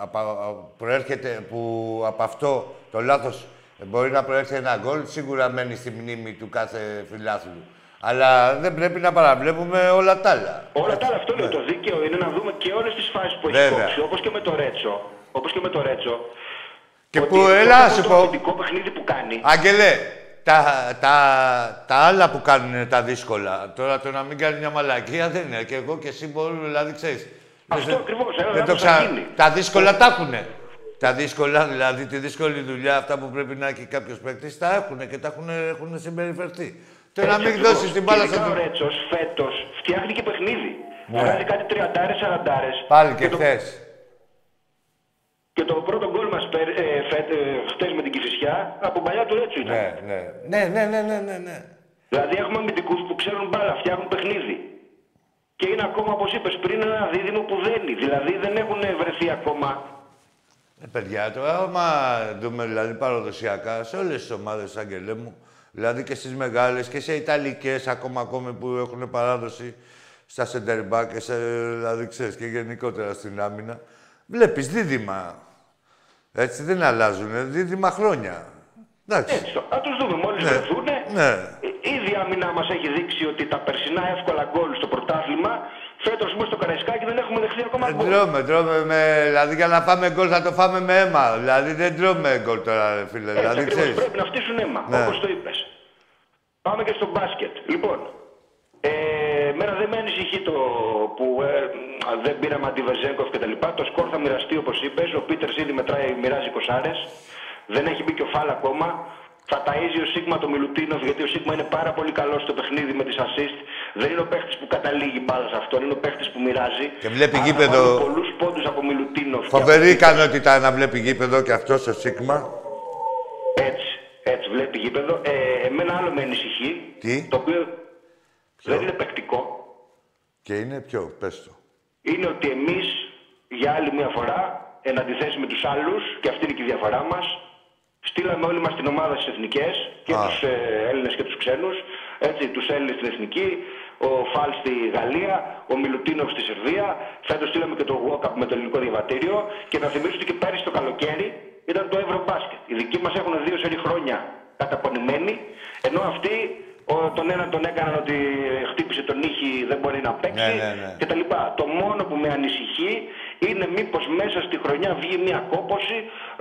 απα- προέρχεται, που από αυτό το λάθος μπορεί να προέρχεται ένα γκολ, σίγουρα μένει στη μνήμη του κάθε φιλάθλου. Αλλά δεν πρέπει να παραβλέπουμε όλα τα άλλα. Όλα τα άλλα, αυτό λέω. Το δίκαιο είναι να δούμε και όλες τις φάσεις που έχει Βέβαια. κόψει, όπως και με το Ρέτσο. Όπως και με το Ρέτσο. Και ότι που, το έλα, πρώτο σου το πω. αμυντικό παιχνίδι που κάνει. Άγγελε, τα, τα, τα άλλα που κάνουν είναι τα δύσκολα. Τώρα το να μην κάνει μια μαλακία δεν είναι. Και εγώ και εσύ μπορούμε, δηλαδή ξέρεις. Αυτό δεν- ακριβώς, ένα δεν το λάθος θα ξα... γίνει. Τα δύσκολα τα έχουνε. Τα δύσκολα, δηλαδή τη δύσκολη δουλειά, αυτά που πρέπει να έχει κάποιος παίκτης, τα έχουν και τα έχουν, έχουν συμπεριφερθεί. Τώρα να Έτσι μην ακριβώς. δώσεις την μπάλα Και ειδικά στον. ο Ρέτσος φέτος φτιάχνει και παιχνίδι. Βγάζει κάτι τριαντάρες, σαραντάρες. Πάλι και το- χθες. Και το πρώτο γκολ μας πέρ, ε, φέτ, ε, χτες με την Κηφισιά, από παλιά του Ρέτσου ήταν. Ναι, ναι. Ναι, ναι, ναι, ναι, ναι, ναι. Δηλαδή έχουμε αμυντικούς που ξέρουν μπάλα, φτιάχνουν παιχνίδι. Και είναι ακόμα, όπως είπες πριν, ένα δίδυμο που δένει. Δηλαδή δεν έχουν βρεθεί ακόμα. Ε, παιδιά, τώρα άμα δούμε δηλαδή παραδοσιακά σε όλες τις ομάδες, Άγγελέ μου, δηλαδή και στις μεγάλες και σε ιταλικές ακόμα ακόμη που έχουν παράδοση στα center back, και σε, δηλαδή ξέρεις και γενικότερα στην άμυνα, βλέπεις δίδυμα. Έτσι δεν αλλάζουν, δίδυμα χρόνια. Εντάξει. Έτσι, να τους δούμε μόλις Ναι. βρεθούν. Ναι. Ήδη η άμυνα μας έχει δείξει ότι τα περσινά εύκολα γκολ στο πρωτάθλημα, φέτος όμω στο Καραϊσκάκι δεν έχουμε δεχθεί ακόμα Δεν γκολ. τρώμε, τρώμε με, δηλαδή για να φάμε γκολ θα το φάμε με αίμα. Δηλαδή δεν τρώμε γκολ τώρα, ρε φίλε. Έτσι δηλαδή ακριβώς, ξέρεις. πρέπει να φτύσουν αίμα, Ναι. όπως το είπες. Πάμε και στο μπάσκετ. Λοιπόν, ε, εμένα δεν με ανησυχεί το που ε, δεν πήραμε αντιβεζέγκοφ και τα λοιπά. Το σκορ θα μοιραστεί όπως είπες. Ο Πίτερς ήδη μετράει, μοιράζει κοσάρες. Δεν έχει μπει και ο Φάλ ακόμα. Θα ταΐζει ο Σίγμα το Μιλουτίνοφ γιατί ο Σίγμα είναι πάρα πολύ καλός στο παιχνίδι με τις assist. Δεν είναι ο παίχτης που καταλήγει μπάλα σε αυτόν, είναι ο παίχτης που μοιράζει. Και βλέπει Άρα γήπεδο. θα βάλει πολλούς πόντους από Μιλουτίνοφ. και Φοβερή από- ικανότητα να βλέπει γήπεδο και αυτό στο Σίγμα. Έτσι, έτσι βλέπει γήπεδο. Ε, εμένα άλλο με ανησυχεί. Τι; Το οποίο δεν είναι παικτικό. Και είναι ποιο, πες το. Είναι ότι εμείς για άλλη μια φορά, εν αντιθέσει με τους άλλους, και αυτή είναι και η διαφορά μας, στείλαμε όλοι μας την ομάδα στις εθνικές, και Α. τους ε, Έλληνες και τους ξένους, έτσι, τους Έλληνες στην εθνική, ο Φάλ στη Γαλλία, ο Μιλουτίνοφ στη Σερβία, φέτος στείλαμε και το Walkup με το ελληνικό διαβατήριο και να θυμίσω ότι και πέρυσι το καλοκαίρι ήταν το Ευρωμπάσκετ. Οι δικοί μας έχουν δύο σερή χρόνια καταπονημένοι, ενώ αυτοί ο, τον ένα τον έκαναν ότι χτύπησε τον ήχη, δεν μπορεί να παίξει Ναι, ναι, ναι. κτλ. Το μόνο που με ανησυχεί είναι μήπως μέσα στη χρονιά βγει μια κόπωση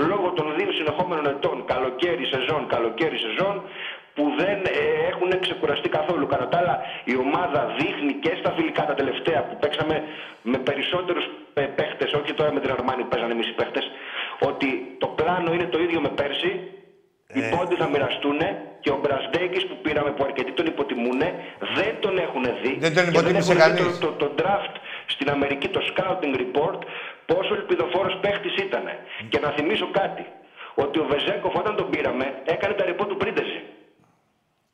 λόγω των δύο συνεχόμενων ετών, καλοκαίρι σεζόν, καλοκαίρι σεζόν, που δεν ε, έχουν ξεκουραστεί καθόλου. Κατά τα άλλα, η ομάδα δείχνει και στα φιλικά τα τελευταία που παίξαμε με περισσότερους ε, παίχτες, όχι τώρα με την Αρμάνη που παίζανε εμείς οι παίχτες, ότι το πλάνο είναι το ίδιο με πέρσι, οι πόντοι θα μοιραστούν και ο Μπρασδέκης που πήραμε που αρκετοί τον υποτιμούν δεν τον έχουν δει. Δεν τον και υποτίμησε έχουν δει κανείς. Το, το, το draft στην Αμερική, το scouting report, πόσο ελπιδοφόρος παίχτης ήταν. Και να θυμίσω κάτι, ότι ο Βεζέγκοφ όταν τον πήραμε έκανε τα ρεπό του Πρίντεζη.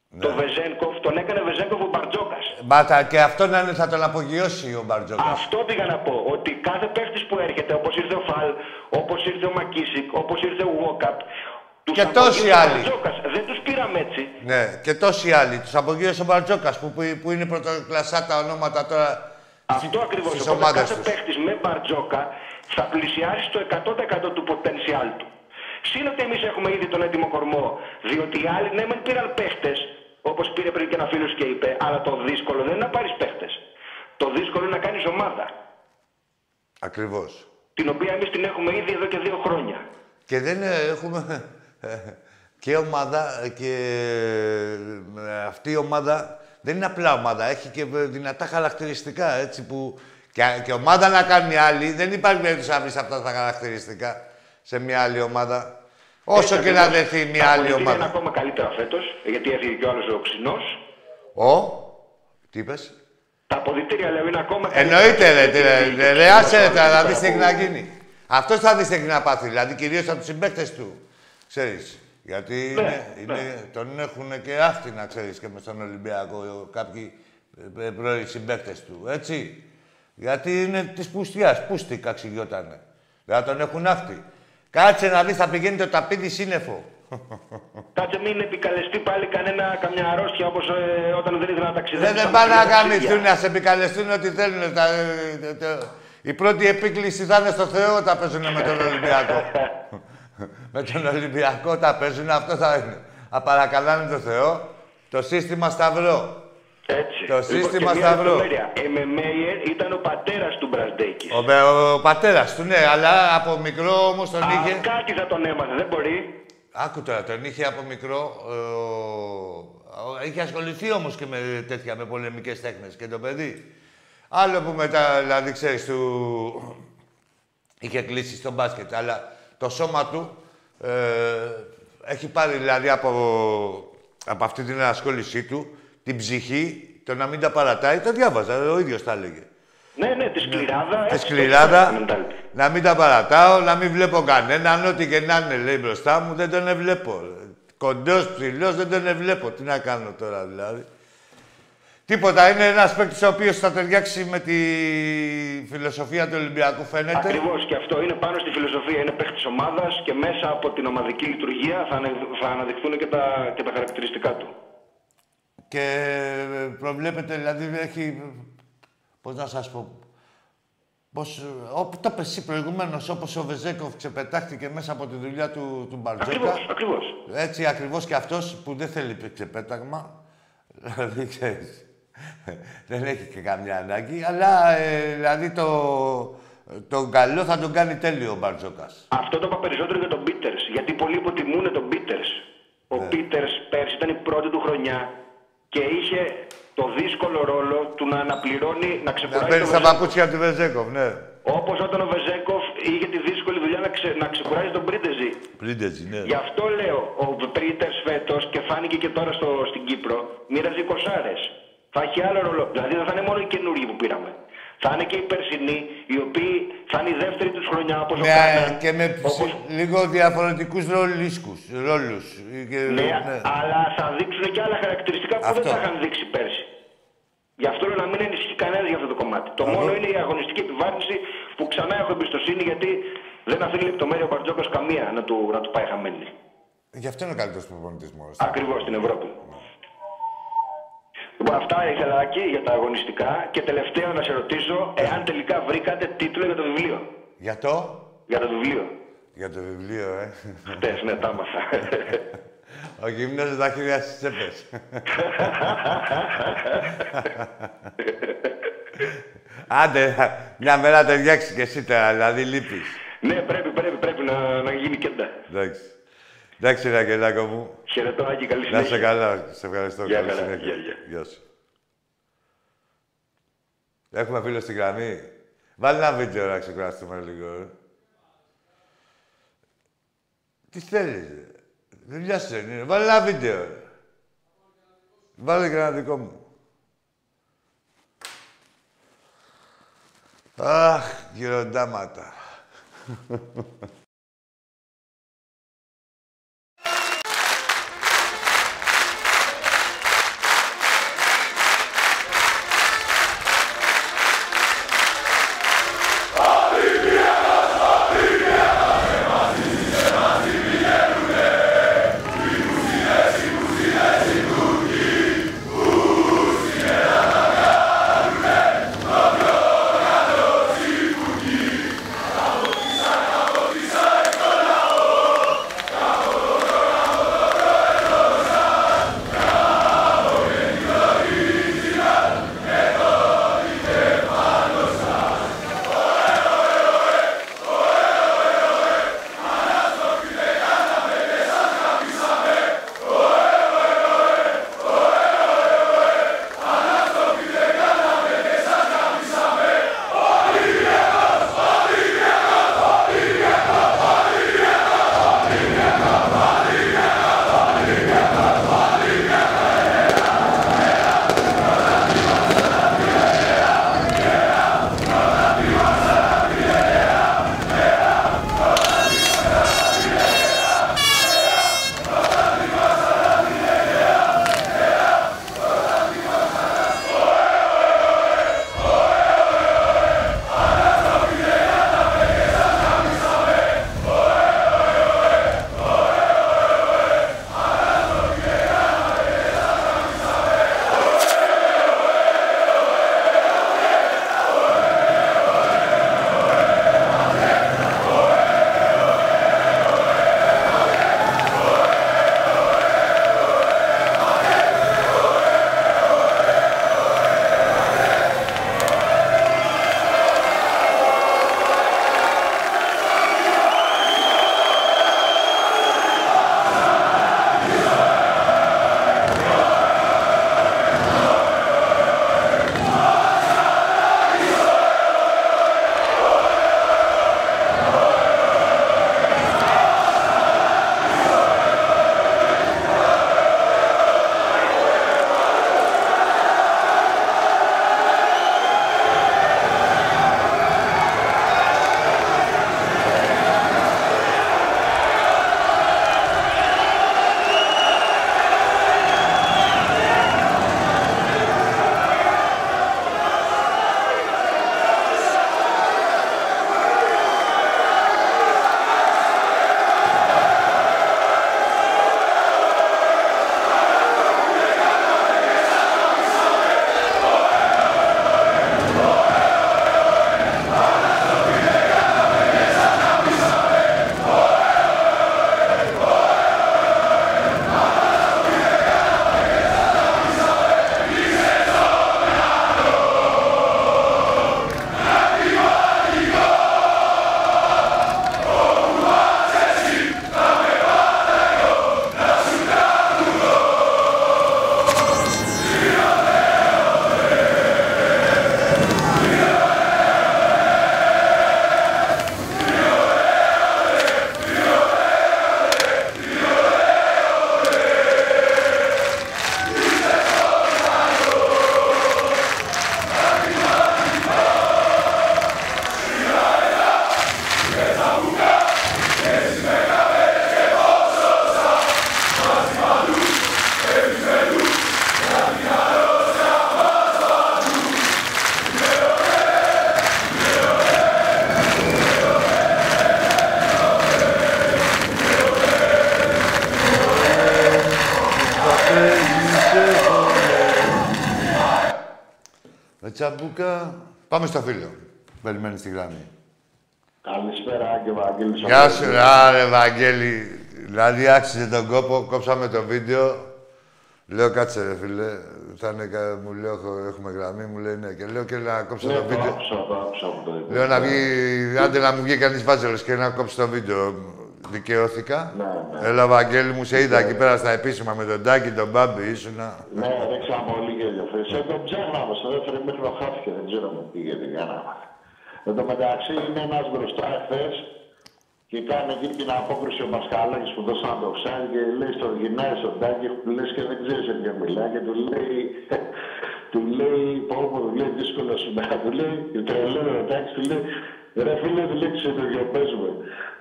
Ναι. Το Βεζέγκοφ τον έκανε Βεζέγκοφ ο Μπαρτζόκας. Μπάτα και αυτό να είναι, θα τον απογειώσει ο Μπαρτζόκας. Αυτό πήγα να πω. Ότι κάθε παίχτης που έρχεται, όπως ήρθε ο Φαλ, όπως ήρθε ο Μακίσικ, όπως ήρθε ο Βόκαπ. τους Και τόσοι απογείωσε ο άλλοι. Μπαρτζόκας. Δεν τους πήραμε έτσι. Ναι, και τόσοι άλλοι. Τους απογείωσε ο Μπαρτζόκας που, που, που είναι πρωτοκλασσά τα ονόματα τώρα Αυτό ακριβώς. στις Οπότε ομάδες κάθε τους. παίχτης με Μπαρτζόκα θα πλησιάσει το 100% του potential του. Συν ότι εμείς έχουμε ήδη τον έτοιμο κορμό, διότι οι άλλοι ναι, μεν πήραν παίχτες, όπως πήρε πριν και ένα φίλος και είπε, αλλά το δύσκολο δεν είναι να πάρεις παίχτες. Το δύσκολο είναι να κάνεις ομάδα. ακριβώς. Την οποία εμείς την έχουμε ήδη εδώ και δύο χρόνια. Και δεν ε, έχουμε ε, και ομάδα ε, και ε, αυτή η ομάδα δεν είναι απλά ομάδα. Έχει και ε, δυνατά χαρακτηριστικά, έτσι που... Και, και ομάδα να κάνει άλλη, δεν υπάρχει περίπτωση να βρεις αυτά τα χαρακτηριστικά σε μια άλλη ομάδα. Όσο Έτσι και να ακριβώς. δεθεί Τα μια άλλη πολιτήρια Είναι ομάδα. ακόμα καλύτερα φέτος, γιατί έφυγε και ο άλλος ο ξινός. Ο, τι είπες; Τα αποδητήρια λέω είναι ακόμα καλύτερα. Εννοείται, ρε, τι, ρε, ρε, ρε, άσε, ρε, Όσο τώρα, να άλλο δεις τι έχει που- να γίνει. Αυτός θα δεις τι έχει να πάθει, δηλαδή κυρίως από τους συμπαίκτες του. Ξέρεις, γιατί Ναι, είναι, ναι. είναι, τον έχουν και άχτη, να ξέρεις, και μες στον Ολυμπιακό κάποιοι ε, ε, πρώοι συμπαίκτες του, έτσι. Γιατί είναι της πουστιάς, πούστη καξιγιότανε. Δηλαδή τον έχουν άχτη. Κάτσε να δεις, θα πηγαίνει το ταπίδι σύννεφο. Κάτσε μην επικαλεστεί πάλι κανένα, καμιά αρρώστια όπως όταν δεν ήθελα να Δεν, ταξιδέψει. δεν πάνε να γαμηθούν, να σε επικαλεστούν ό,τι θέλουν. Τα, ε, το- η πρώτη επίκληση θα είναι στο Θεό τα παίζουν με τον Ολυμπιακό. με τον Ολυμπιακό τα παίζουν, αυτό θα είναι. Να παρακαλάνε τον Θεό, το σύστημα Σταυρό. Έτσι. Το σύστημα και μια Σταυρό. λεπτομέρεια. Εμεμέιερ ήταν ο πατέρας του Μπραντέκης. Ο, με- ο πατέρας του, ναι, αλλά από μικρό όμως τον είχε... Κάτι θα τον έμαθε, δεν μπορεί. Άκου τώρα, τον είχε από μικρό. ε, ο- είχε ασχοληθεί όμως και με τέτοια, με πολεμικές τέχνες και το παιδί. Άλλο που μετά, δηλαδή, ξέρεις, του... είχε κλείσει στο μπάσκετ, αλλά το σώμα του ε, έχει πάρει, δηλαδή, από, από αυτή την ασχόλησή του, την ψυχή, το να μην τα παρατάει, το διάβαζα, ο ίδιος τα έλεγε. Ναι, ναι, τη σκληράδα. Τη έτσι, σκληράδα, το mentality. να μην τα παρατάω, να μην βλέπω κανέναν, ό,τι και να είναι, λέει, μπροστά μου, δεν τον εβλέπω. Κοντός, ψηλός, δεν τον εβλέπω. Τι να κάνω τώρα, δηλαδή. Τίποτα, είναι ένας παίκτης ο οποίος θα ταιριάξει με τη φιλοσοφία του Ολυμπιακού, φαίνεται. Ακριβώς και αυτό είναι πάνω στη φιλοσοφία. Είναι παίχτη ομάδας και μέσα από την ομαδική λειτουργία θα, ανε- θα αναδειχθούν και τα, και τα χαρακτηριστικά του. Και ε, προβλέπεται, δηλαδή, έχει... Πώς να σας πω... Πώς, όπου το πες εσύ προηγουμένως, όπως ο Βεζέκοφ ξεπετάχτηκε μέσα από τη δουλειά του, του Μπαρτζόκα. Ακριβώς, ακριβώς. Έτσι ακριβώς και αυτός που δεν θέλει ξεπέταγμα. Δηλαδή, ξέρεις, δεν έχει και καμιά ανάγκη. Αλλά, ε, δηλαδή, το, το καλό θα τον κάνει τέλειο ο Μπαρτζόκας. Αυτό το είπα περισσότερο για τον Πίτερς. Γιατί πολλοί υποτιμούν τον Πίτερς. Ο Ναι. Πίτερς πέρσι ήταν η πρώτη του χρονιά και είχε το δύσκολο ρόλο του να αναπληρώνει, να Να ξεκουράσει παίρνει τον τα Βεζέγκοφ. παπούτσια του Βεζέκοφ, ναι. Όπως όταν ο Βεζέγκοφ είχε τη δύσκολη δουλειά να, ξε, να ξεκουράζει τον Πρίντεζη. Πρίντεζι, ναι. Γι' αυτό λέω, ο Πρίτερ φέτος και φάνηκε και τώρα στο, στην Κύπρο, μοίραζε κοσάρε. Θα έχει άλλο ρόλο. Δηλαδή δεν θα είναι μόνο οι καινούργοι που πήραμε. Θα είναι και οι περσινοί, οι οποίοι θα είναι η δεύτερη τους χρονιά όπως ο Ναι, Κάναν. και με όπως- ψ- λίγο διαφορετικούς ρολίσκους, ρόλους. Και, Ναι, αλλά θα δείξουν και άλλα χαρακτηριστικά που Αυτό. δεν τα είχαν δείξει πέρσι. Γι' αυτό λέω να μην ενισχύει κανένας για αυτό το κομμάτι. Το μόνο είναι η αγωνιστική επιβάρυνση που ξανά έχω εμπιστοσύνη γιατί δεν αφήνει λεπτομέρεια ο Μπαρτζόκα καμία να του, να του πάει χαμένη. Γι' αυτό είναι ο καλύτερος προπονητής μόνος. Ακριβώς στην Ευρώπη. Λοιπόν, αυτά ήθελα εκεί για τα αγωνιστικά και τελευταίο να σε ρωτήσω εάν τελικά βρήκατε τίτλο για το βιβλίο. Για το, Για το βιβλίο. Για το βιβλίο, ε. Χτες, ναι, τα άμαθα. Ο γυμνός τα χέρια στις τσέπες. Άντε, μια μέρα ταιριάξεις και εσύ τώρα, δηλαδή λείπεις. ναι, πρέπει, πρέπει, πρέπει να, να γίνει κέντα. Εντάξει. Εντάξει, ρε Αγγελάκο μου. Χαιρετώ, Άκη, καλή Να συνέχεια. είσαι καλά. Σε ευχαριστώ. Γεια Καλή χαρά. συνέχεια. Γεια, γεια. Γεια σου. Έχουμε φίλο στη γραμμή. Βάλει ένα βίντεο να ξεκουραστούμε λίγο. ρε. Τι θέλεις, ρε. Δουλειά σου δεν είναι. Βάλει ένα βίντεο. ρε. Βάλε και ένα δικό μου. Αχ, γυροντάματα. Με τσαμπούκα. Πάμε στο φίλο. Περιμένεις στη γραμμή. Καλησπέρα, Άγγε Βαγγέλη. Γεια σου, ρε, άρε, Βαγγέλη. Δηλαδή, άξιζε τον κόπο, κόψαμε το βίντεο. Λέω, κάτσε ρε φίλε, θα είναι, κα- μου λέω, «Έχω- έχουμε γραμμή, μου λέει ναι. Και λέω και να κόψω Ναι, το το βίντεο. άκουσα, το άκουσα από το είπε. Λέω να βγει, άντε να μου βγει κανείς βάζελος και να κόψει το βίντεο. Δικαιώθηκα. Ναι, ναι. Έλα, Βαγγέλη μου, σε είδα εκεί πέρα στα επίσημα με τον Τάκη, τον Μπάμπη, ήσουνα. Ναι, ρίξα πολύ γέλιο. Σε τον ψάχναμε στο δεύτερο μήχρονο χάθηκε, δεν ξέρω με τι γιατί κάναμε. Εν τω μεταξύ είναι ένας μπροστά εχθές και κάνει εκεί την απόκριση ο Μασχαλάκης που δώσαν το ξάρι και λέει στον γυρνάει στον Τάκη που λες και δεν ξέρεις σε ποιο μιλάει και του λέει του λέει, πω πω, του λέει δύσκολο σήμερα, του λέει, και τρελό ο Τάκης, του λέει, ρε φίλε, του λέει, ξέρω το παίζουμε.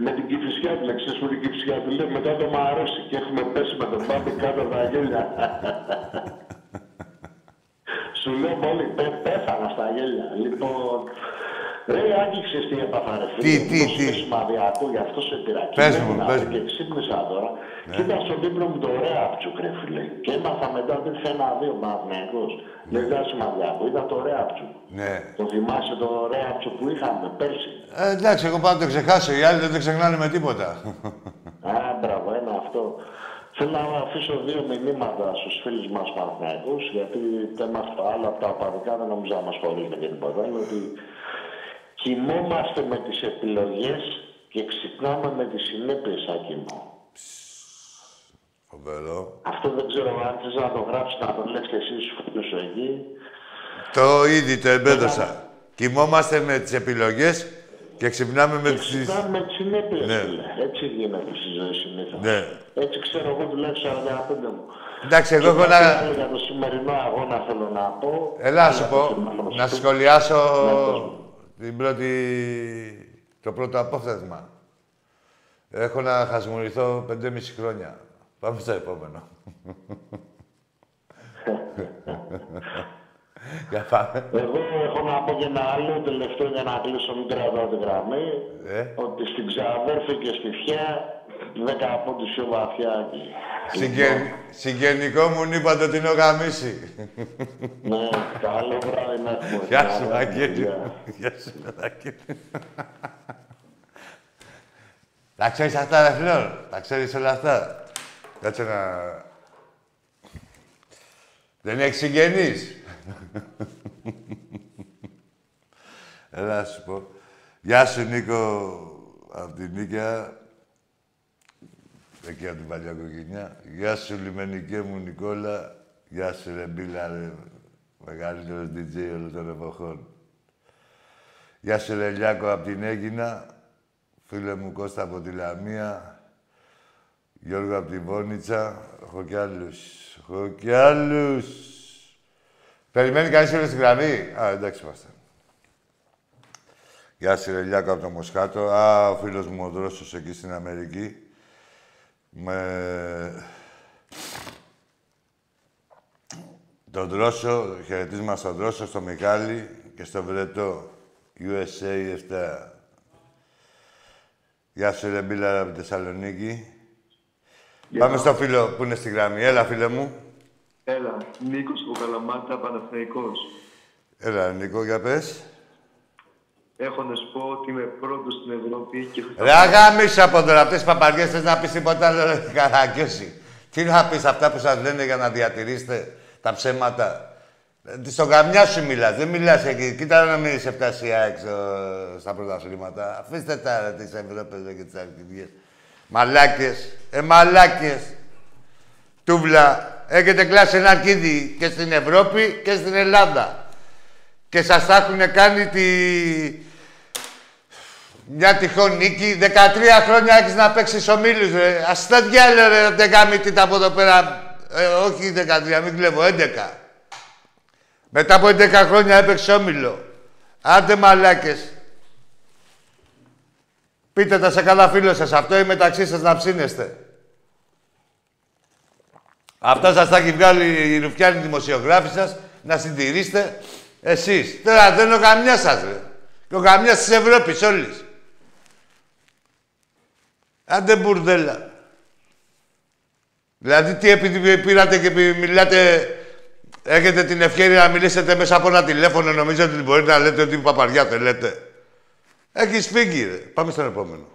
Με την κυφισιά τους λέει, ξέρεις που είναι η κυφισιά τους λέει, μετά το μαρώσει και έχουμε πέσει με τον Πάμπη κάτω από τα γέλια. Σου λέω πολύ, πέ- πέθανα στα γέλια. Λοιπόν, ρε Άκη, ξέρεις τι έπαθα ρε φίλε. Τι, τι, Μου τι. δώσες σημαδιακό, γι' αυτό σε πήρα. Πες Και μου, ήμουνα, πες ρε, μου. Και ξύπνησα τώρα. Και ήταν στον ύπνο μου το ωραία απτσουκ ρε φίλε. Και έμαθα μετά ότι ήρθε ένα-δύο Παναθηναϊκός. Δεν ήταν σημαδιακό, ήταν το ωραία απτσουκ. Ναι. Το θυμάσαι το ωραία απτσουκ που είχαμε πέρσι; Ε, εντάξει, εγώ πάω να το ξεχάσω. Οι άλλοι δεν το ξεχνάνε με τίποτα. Α, μπράβο, ένα αυτό. Θέλω να αφήσω δύο μηνύματα στους φίλους μας Παναθηναϊκούς, γιατί θέμα αυτό άλλο από τα απαδικά δεν νομίζω να μας χωρίζουν και τίποτα. Είναι ότι κοιμόμαστε με τις επιλογές και ξυπνάμε με τις συνέπειες, Άκη Φοβερό. Αυτό δεν ξέρω αν θες να το γράψεις, να το λες και εσύ στους φίλους σου εκεί. Το ήδη το εμπέδωσα. Κοιμόμαστε με τις επιλογές και ξυπνάμε με Και τις... ξυπνάμε με τις συνέπειες, Ναι. Έτσι γίνεται στη ζωή συνήθως. Ναι. Έτσι ξέρω εγώ τουλάχιστον 45 μου. Εντάξει, εγώ Και έχω κάτι να... άλλο Για το σημερινό αγώνα θέλω να πω. Ελά, να σου πω, να σχολιάσω Ναι, πες μου. Την πρώτη... το πρώτο απόθεσμα. Έχω να χασμουριθώ 5,5 χρόνια. Πάμε στο επόμενο. Για πάμε. Εγώ έχω να πω και ένα άλλο τελευταίο για να κλείσω μην κρατάω τη γραμμή. Ε. Ότι στην Ξαδέρφη και στη Φιά 10 πόντους πιο βαθιά εκεί. Συγγεν... Συγγενικό μου είπατε ότι είναι ο γαμίση. Ναι, καλό βράδυ να έχουμε. Γεια σου, Γεια. Αγγέλη. Γεια σου, Αγγέλη. Τα ξέρεις αυτά, ρε Φλόρ. Τα ξέρεις όλα αυτά; Κάτσε να... Δεν έχεις συγγενείς; Έλα να σου πω. Γεια σου, Νίκο, από την Νίκαια. Εκεί από την παλιά κοκκινιά. Γεια σου, λιμενικέ μου, Νικόλα. Γεια σου, ρε Μπίλα, ρε. Μεγαλύτερος DJ όλων των εποχών. Γεια σου, ρε Λιάκο, από την Έγινα. Φίλε μου Κώστα από τη Λαμία. Γιώργο από τη Βόνιτσα. Έχω κι άλλους. Έχω κι άλλους. Περιμένει κανείς όλη στη γραμμή; Α, εντάξει είμαστε. Γεια σου, ρε Λιάκο, από το Μοσχάτο. Α, ο φίλος μου ο Δρόσος εκεί στην Αμερική. Με... Τον Δρόσο, χαιρετίσμα στον Δρόσο, στο Μιχάλη και στο Βρετό. USA 7. Γεια σου, ρε Μπίλαρα, από τη Θεσσαλονίκη. Πάμε στο φίλο που είναι στη γραμμή. Έλα, φίλε μου. Έλα, Νίκος από Καλαμάτα, Παναθηναϊκός. Έλα, Νίκο, για πες. Έχω να σου πω ότι είμαι πρώτος στην Ευρώπη και Ρε αγάμισε από τώρα, αυτές τις παπαριές θες να πεις τίποτα άλλο, ρε καραγκιόση. Τι να πεις αυτά που σας λένε για να διατηρήσετε τα ψέματα; Ε, Στον καμιά σου μιλάς, δεν μιλάς εκεί. Κοίτα να μην είσαι φτασία έξω στα πρωταθλήματα. Αφήστε τα ρε, τις Ευρώπες ρε, και τις αρχιδίες. Μαλάκες, ε μαλάκες. Τούβλα, έχετε κλάσει ένα αρκίδι και στην Ευρώπη και στην Ελλάδα. Και σας τα έχουν κάνει τη... Μια τυχόν νίκη, 13 χρόνια έχεις να παίξεις ομίλους, ρε. Ας τα διάλε, ρε, δεν κάνει τι από εδώ πέρα. Ε, όχι 13, μην κλέβω, 11. Μετά από 11 χρόνια έπαιξε όμιλο. Άντε μαλάκες. Πείτε τα σε καλά φίλο σας αυτό ή μεταξύ σας να ψήνεστε. Αυτό σας τα έχει βγάλει η ρουφιάνη δημοσιογράφη σας, να συντηρήσετε εσείς. Τώρα δεν είναι ο καμιά σας, ρε. Και ο καμιάς της Ευρώπης όλης. Άντε μπουρδέλα. Δηλαδή, τι επειδή πήρατε και επει- μιλάτε, έχετε την ευκαιρία να μιλήσετε μέσα από ένα τηλέφωνο, νομίζω ότι μπορείτε να λέτε ότι παπαριά θέλετε. Έχεις φύγει, ρε. Πάμε στον επόμενο.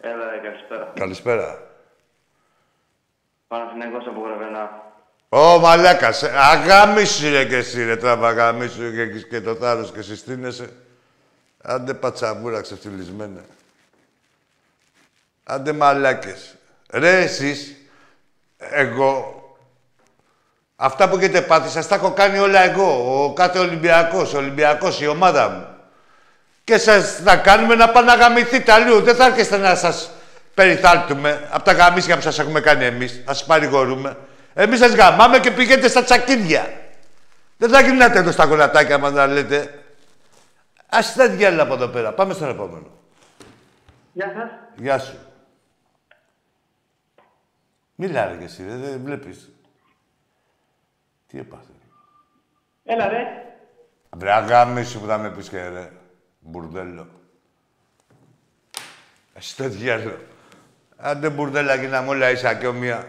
Έλα, ρε, καλησπέρα. Καλησπέρα. Παναθηναϊκός από Γραβενά. Ω, μαλάκας. ε, Αγάμισου ρε και εσύ, ρε, τραβα αγάμισου και, έχεις και το θάρρος και συστήνεσαι. Άντε πατσαβούρα ξεφτυλισμένα. Άντε μαλάκες. Ρε εσείς, εγώ, αυτά που έχετε πάθει, σας τα έχω κάνει όλα εγώ. Ο κάθε Ολυμπιακός, ο Ολυμπιακός, η ομάδα μου. Και σας να κάνουμε να πάνε να γαμηθείτε αλλού. Δεν θα έρχεστε να σας περιθάλπτουμε από τα γαμίσια που σας έχουμε κάνει εμείς. Να σας παρηγορούμε. Εμείς σας γαμάμε και πηγαίνετε στα τσακίδια. Δεν θα γυρνάτε εδώ στα γονατάκια μας να λέτε. Ας τα διάλα από εδώ πέρα. Πάμε στον επόμενο. Γεια σας. Γεια σου. Μίλα ρε και εσύ, ρε, δεν βλέπεις. Τι έπαθε. Έλα, ρε. Βρε αγάμι σου που θα με πεις και ρε. Μπουρδέλο. Εσύ το διάλο. Άντε μπουρδέλα και να μου όλα ίσα και ομοία.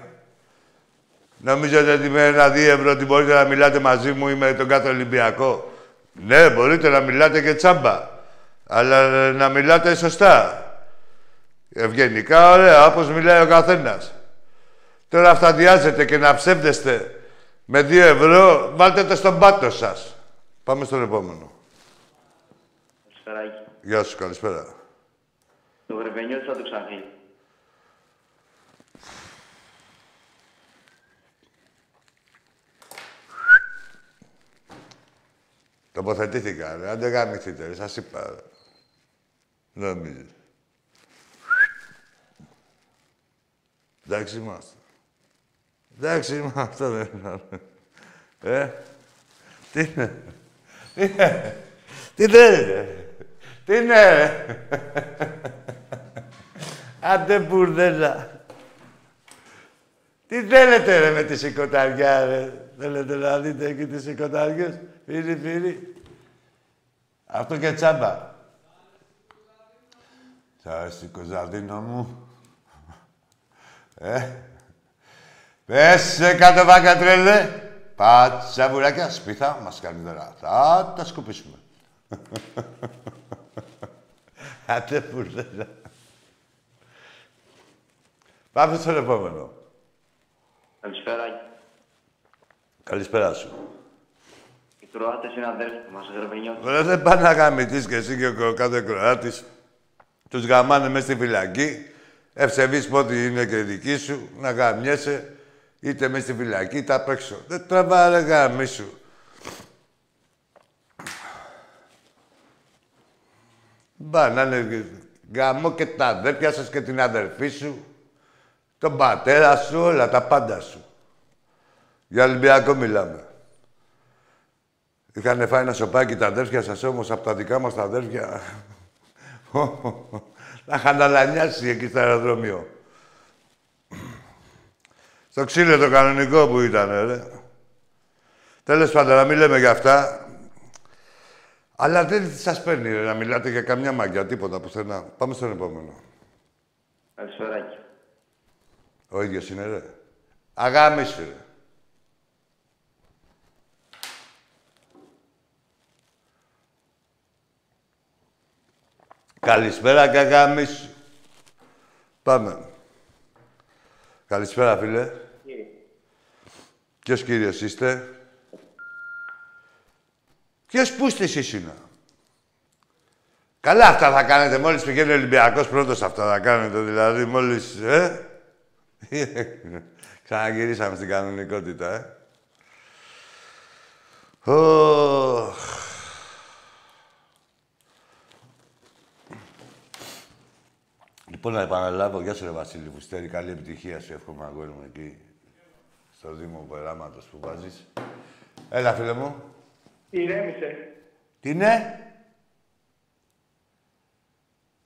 Νομίζετε ότι με ένα δύο ευρώ ότι μπορείτε να μιλάτε μαζί μου ή με τον κάθε Ολυμπιακό; Ναι, μπορείτε να μιλάτε και τσάμπα. Αλλά ε, να μιλάτε σωστά. Ευγενικά, ωραία, όπως μιλάει ο καθένας. Τώρα αυταδιάζετε και να ψεύδεστε με δύο ευρώ, βάλτε το στον πάτο σας. Πάμε στον επόμενο. Καλησπεράκι. Γεια σου, καλησπέρα. Το γρεβενιό θα το ξανθεί. Τοποθετήθηκα, ρε. Άντε γάμηθείτε, ρε. Σας είπα, ρε. Νομίζεις. Εντάξει είμαστε. Εντάξει είμαστε, ρε. Ε, τι είναι. Τι είναι. Τι θέλετε. Τι είναι, ρε. Άντε μπουρδέλα. Τι θέλετε ρε με τη σηκωταριά ρε. Θέλετε να δείτε εκεί τις σηκωταριές. Φύρι, φύρι. Αυτό και τσάμπα. Σ' αρέσει Κωνσταντίνο μου. Ε. Πέσε κάτω βάγκα τρελέ. Πάτσα βουράκια, σπίθα, μας κάνει τώρα. Θα τα σκουπίσουμε. Άντε μπουρδέλα. Πάμε στον επόμενο. Καλησπέρα. Καλησπέρα σου. Οι Κροάτες είναι αδέρφοι μας, γρεβενιό. Ωραία, δεν πάνε να γαμηθείς και εσύ και ο κάθε Κροάτης. Τους γαμάνε μέσα στη φυλακή. Ευσεβείς πότε είναι και δική σου, να γαμιέσαι. Είτε μέσα στη φυλακή, είτε απ' έξω. Δεν τραβά, ρε γαμί σου. Μπα, να είναι γαμώ και τα αδέρφια σας και την αδερφή σου. Τον πατέρα σου, όλα τα πάντα σου. Για Ολυμπιακό μιλάμε. Είχαν φάει ένα σοπάκι τα αδέρφια σας όμως από τα δικά μας τα αδέρφια. Τα είχαν αλανιάσει εκεί στο αεροδρόμιο. Στο ξύλο το κανονικό που ήταν, ρε. Τέλος πάντων, να μην λέμε για αυτά. Αλλά δεν σας παίρνει ρε, να μιλάτε για καμιά μαγιά, τίποτα πουθενά. Πάμε στον επόμενο. Καλησπεράκι. Ο ίδιος είναι, ρε. Αγάμισου, ρε. Καλησπέρα, καγάμισου. Πάμε. Καλησπέρα, φίλε. Ποιος κύριος είστε; Ποιος πούστης ήσουν; Καλά αυτά θα κάνετε μόλις πηγαίνει ο Ολυμπιακός πρώτος αυτά θα κάνετε δηλαδή μόλις, ε; Ξαναγυρίσαμε στην κανονικότητα, ε; Ωχ. Λοιπόν, να επαναλάβω. Γεια σου, ρε Βασίλη Βουστέρη. Καλή επιτυχία σου. Εύχομαι αγόρι μου εκεί στο Δήμο Περάματος που βάζεις. Έλα, φίλε μου. Ηρέμησε. Τι είναι;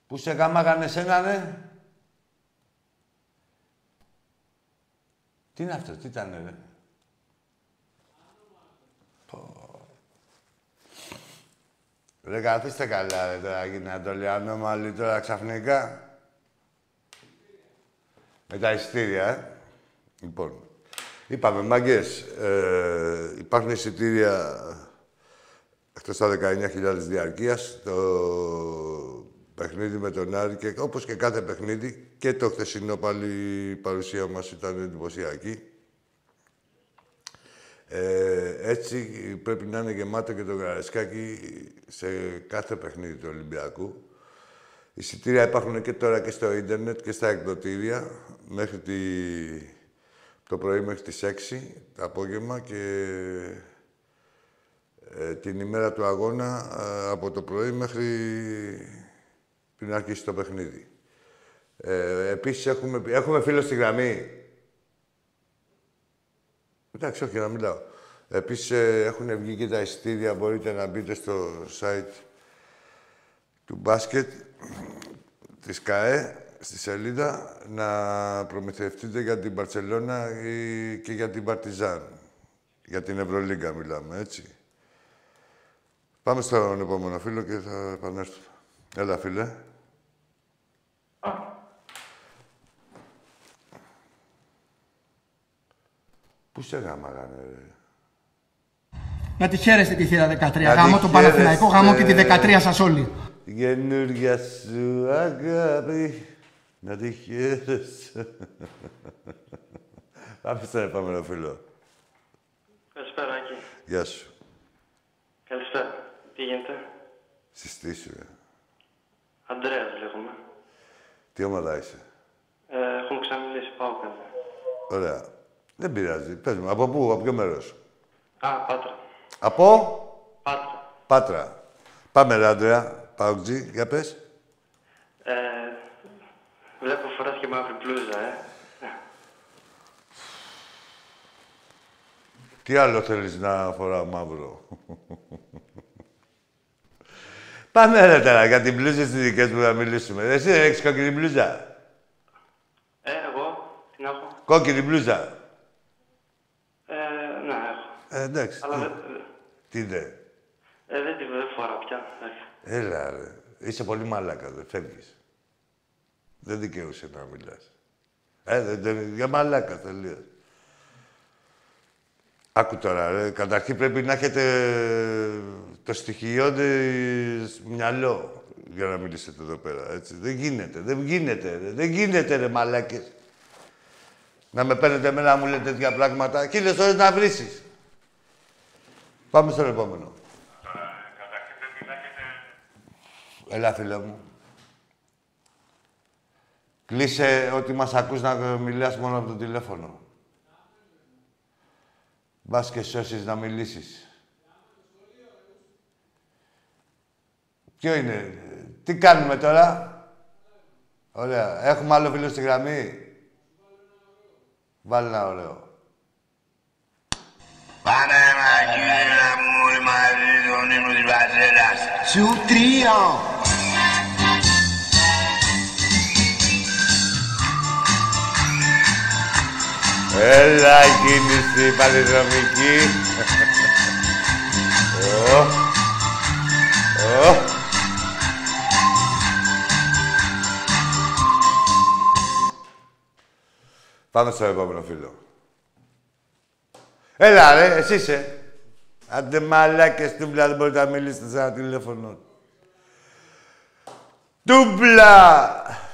Πού σε γαμάγανε εσένα, ναι. Τι είναι αυτό, τι ήταν, ρε; Πω. Ρε, καθίστε καλά, ρε, τώρα, γίνατε το λέει ανώμαλοι τώρα ξαφνικά. Με τα ειστήρια, ε. Λοιπόν, είπαμε, μάγκες, ε, υπάρχουν εισιτήρια Αυτό στα 19.000 διαρκείας, το παιχνίδι με τον Άρη και όπως και κάθε παιχνίδι και το χθεσινό πάλι η παρουσία μας ήταν εντυπωσιακή. Ε, έτσι πρέπει να είναι γεμάτο και το γαρασκάκι σε κάθε παιχνίδι του Ολυμπιακού. Εισιτήρια υπάρχουν και τώρα και στο ίντερνετ και στα εκδοτήρια μέχρι τη... το πρωί μέχρι τις 6 το απόγευμα και ε, την ημέρα του αγώνα ε, από το πρωί μέχρι πριν αρχίσει το παιχνίδι. Ε, επίσης έχουμε, έχουμε φίλο στη γραμμή. Εντάξει, όχι, να μιλάω. Επίσης ε, έχουν βγει και τα εισιτήρια, μπορείτε να μπείτε στο site του μπάσκετ της ΚΑΕ, στη σελίδα, να προμηθευτείτε για την Μπαρτσελώνα και για την Παρτιζάν. Για την Ευρωλίγκα μιλάμε, έτσι. Πάμε στον επόμενο φίλο και θα επανέλθουμε. Έλα, φίλε. Πού σε γάμαγανε, ρε; Να τη χαίρεστε τη θύρα 13. Γάμο τον Παναθηναϊκό, γάμο και τη 13 σας όλοι. Γενούρια σου αγάπη, να τη χαίρεσαι. Πάμε στον επόμενο φίλο. Καλησπέρα, Άκη. Γεια σου. Καλησπέρα. Τι γίνεται; Συστήσου, ρε. Αντρέας λέγομαι. Τι ομάδα είσαι; Ε, έχουμε ξαναμιλήσει, πάω κάτι. Ωραία. Δεν πειράζει. Πες μου, από πού, από ποιο μέρος; Α, Πάτρα. Από; Πάτρα. Πάτρα. Πάμε, ρε, Άντρεα. Παουτζή, για πες. Ε, βλέπω φοράς και μαύρη μπλούζα, ε. Τι άλλο θέλεις να φοράω μαύρο; Πάμε ρε τώρα, για την μπλούζα στις δικές μου να μιλήσουμε. Εσύ δεν έχεις κόκκινη μπλούζα; Ε, εγώ, τι να έχω. Κόκκινη μπλούζα; Ε, ναι, έχω. Ε, εντάξει. Αλλά τι- δεν, Τι δε; ε, δεν τη δεν φοράω πια. εντάξει. Έλα ρε. Είσαι πολύ μαλάκα, δεν φεύγεις. Δεν δικαιούσε να μιλάς. Ε, δεν, δεν, για μαλάκα τελείως. Άκου τώρα, ρε. Καταρχήν πρέπει να έχετε το στοιχειώδες μυαλό για να μιλήσετε εδώ πέρα, έτσι. Δεν γίνεται, δεν γίνεται, ρε. Δεν γίνεται, ρε, μαλάκες. Να με παίρνετε εμένα να μου λέτε τέτοια πράγματα. Χίλιες ώρες να βρίσεις. Πάμε στον επόμενο. Έλα, φίλε μου. Κλείσε ότι μας ακούς να μιλάς μόνο από το τηλέφωνο. Μπας και σώσεις να μιλήσεις. Ποιο είναι, τι κάνουμε τώρα; Ωραία. Έχουμε άλλο φίλο στη γραμμή; Βάλε ένα ωραίο. Παναγία μου μαζί τον ύμνο της Βασίλας. Σου τρία. Έλα, η κίνηση παλιδρομική. Ω. Ω. Πάμε στο επόμενο φίλο. Έλα ρε, εσύ είσαι. Άντε μαλάκες τούμπλα, δεν μπορείτε να μιλήσετε σε ένα τηλέφωνο. Τούμπλα!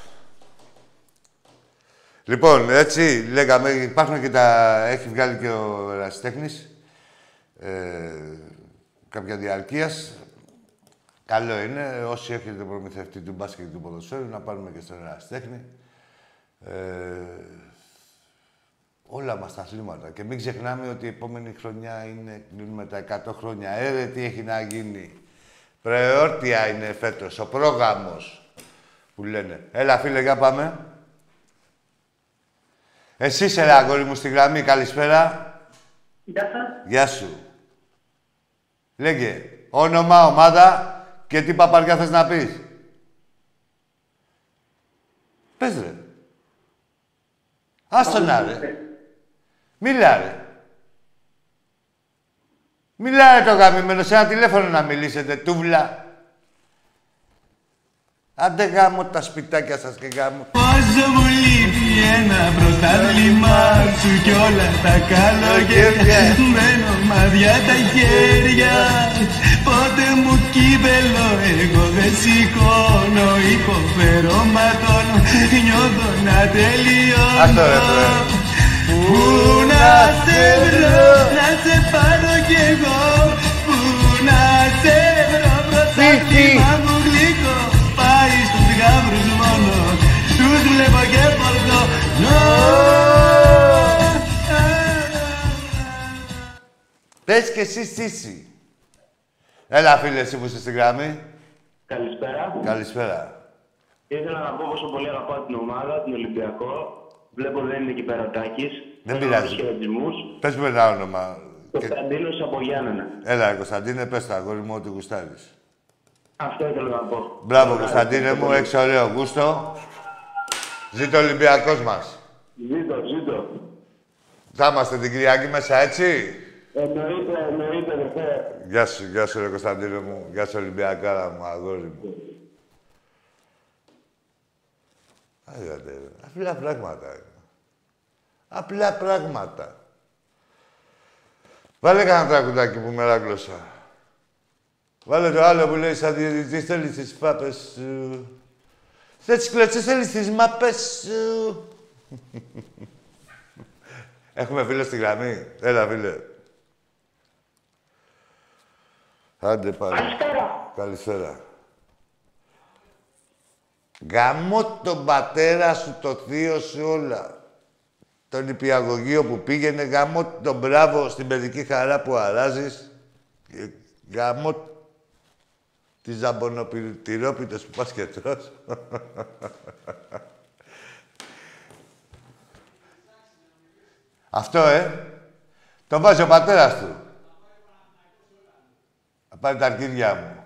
Λοιπόν, έτσι λέγαμε, υπάρχουν και τα... Έχει βγάλει και ο ερασιτέχνης ε, κάποια διαρκείας. Καλό είναι, όσοι έχετε προμηθευτεί του μπάσκετ και του ποδοσφαίρου, να πάρουμε και στον ερασιτέχνη. Ε, όλα μας τα αθλήματα. Και μην ξεχνάμε ότι η επόμενη χρονιά είναι, κλείνουμε τα 100 χρόνια. Ε, τι έχει να γίνει. Πρεόρτια είναι φέτος, ο πρόγραμμος που λένε. Έλα, φίλε, για πάμε. Εσύ είσαι, ρε, αγόρι μου, στη γραμμή. Καλησπέρα. Γεια σας. Γεια σου. Λέγε, όνομα, ομάδα και τι παπαριά θες να πεις. Πες, ρε. Άστο να, ρε. Μίλα, ρε. Μίλα, ρε, το γαμημένο. Σε ένα τηλέφωνο να μιλήσετε, τούβλα. Άντε γάμο τα σπιτάκια σας και γάμο. Πόσο μου λείπει ένα πρωτάθλημα σου κι όλα τα καλοκαίρια. Μένω μαδιά τα χέρια. Πότε μου κύπελο εγώ δεν σηκώνω Υποφέρω ματώνω νιώθω να τελειώνω. Άστο ρε φίλε. Πού να σε βρω, να σε πάρω κι εγώ. Πού να σε βρω, πρωτάθλημα μου γλυκό τους βλέπω και φορτώ Πες και εσύ σύση. Έλα φίλε, εσύ που είσαι στην γραμμή. Καλησπέρα. Καλησπέρα. Ήθελα να πω πόσο πολύ αγαπάω την ομάδα, την Ολυμπιακό. Βλέπω δεν είναι εκεί πέρα ο Τάκης. Δεν Θέλω πειράζει. τους χαιρετισμούς. Πες μου ένα όνομα. Και- Κωνσταντίνος από Γιάννενα. Έλα, ρε, Κωνσταντίνε, πες το αγόρι μου ό,τι γουστάρεις. Αυτό ήθελα να πω. Μπράβο, Κωνσταντίνε μου, έξω ωραίο γούστο. Ζήτω ο Ολυμπιακός μας. Ζήτω, ζήτω. Θα είμαστε την Κυριακή μέσα, έτσι; Εννοείται, εννοείται, δε Γεια σου, γεια σου, ρε Κωνσταντίνε μου. Γεια σου, Ολυμπιακάρα μου, αγόρι μου. Άγατε, ρε. Απλά πράγματα. είναι. Απλά πράγματα. Βάλε κανένα τραγουδάκι που μεράγλωσα. Βάλε το άλλο που λέει σαν διαιτητής θέλεις τις πάπες σου. Δεν τις κλωτσές θέλεις τις μάπες σου. Έχουμε φίλο στη γραμμή. Έλα, φίλε. Άντε πάλι. Καλησπέρα. Καλησπέρα. Γαμώ τον πατέρα σου, το θείο σου όλα. Τον υπηαγωγείο που πήγαινε, γαμώ τον μπράβο στην παιδική χαρά που αράζεις. Και Γαμώ τις ζαμπονοπυρόπιτες που πας και τρως. Αυτό, ε. Το βάζει ο πατέρας του. Θα πάρει τα αρχίδια μου.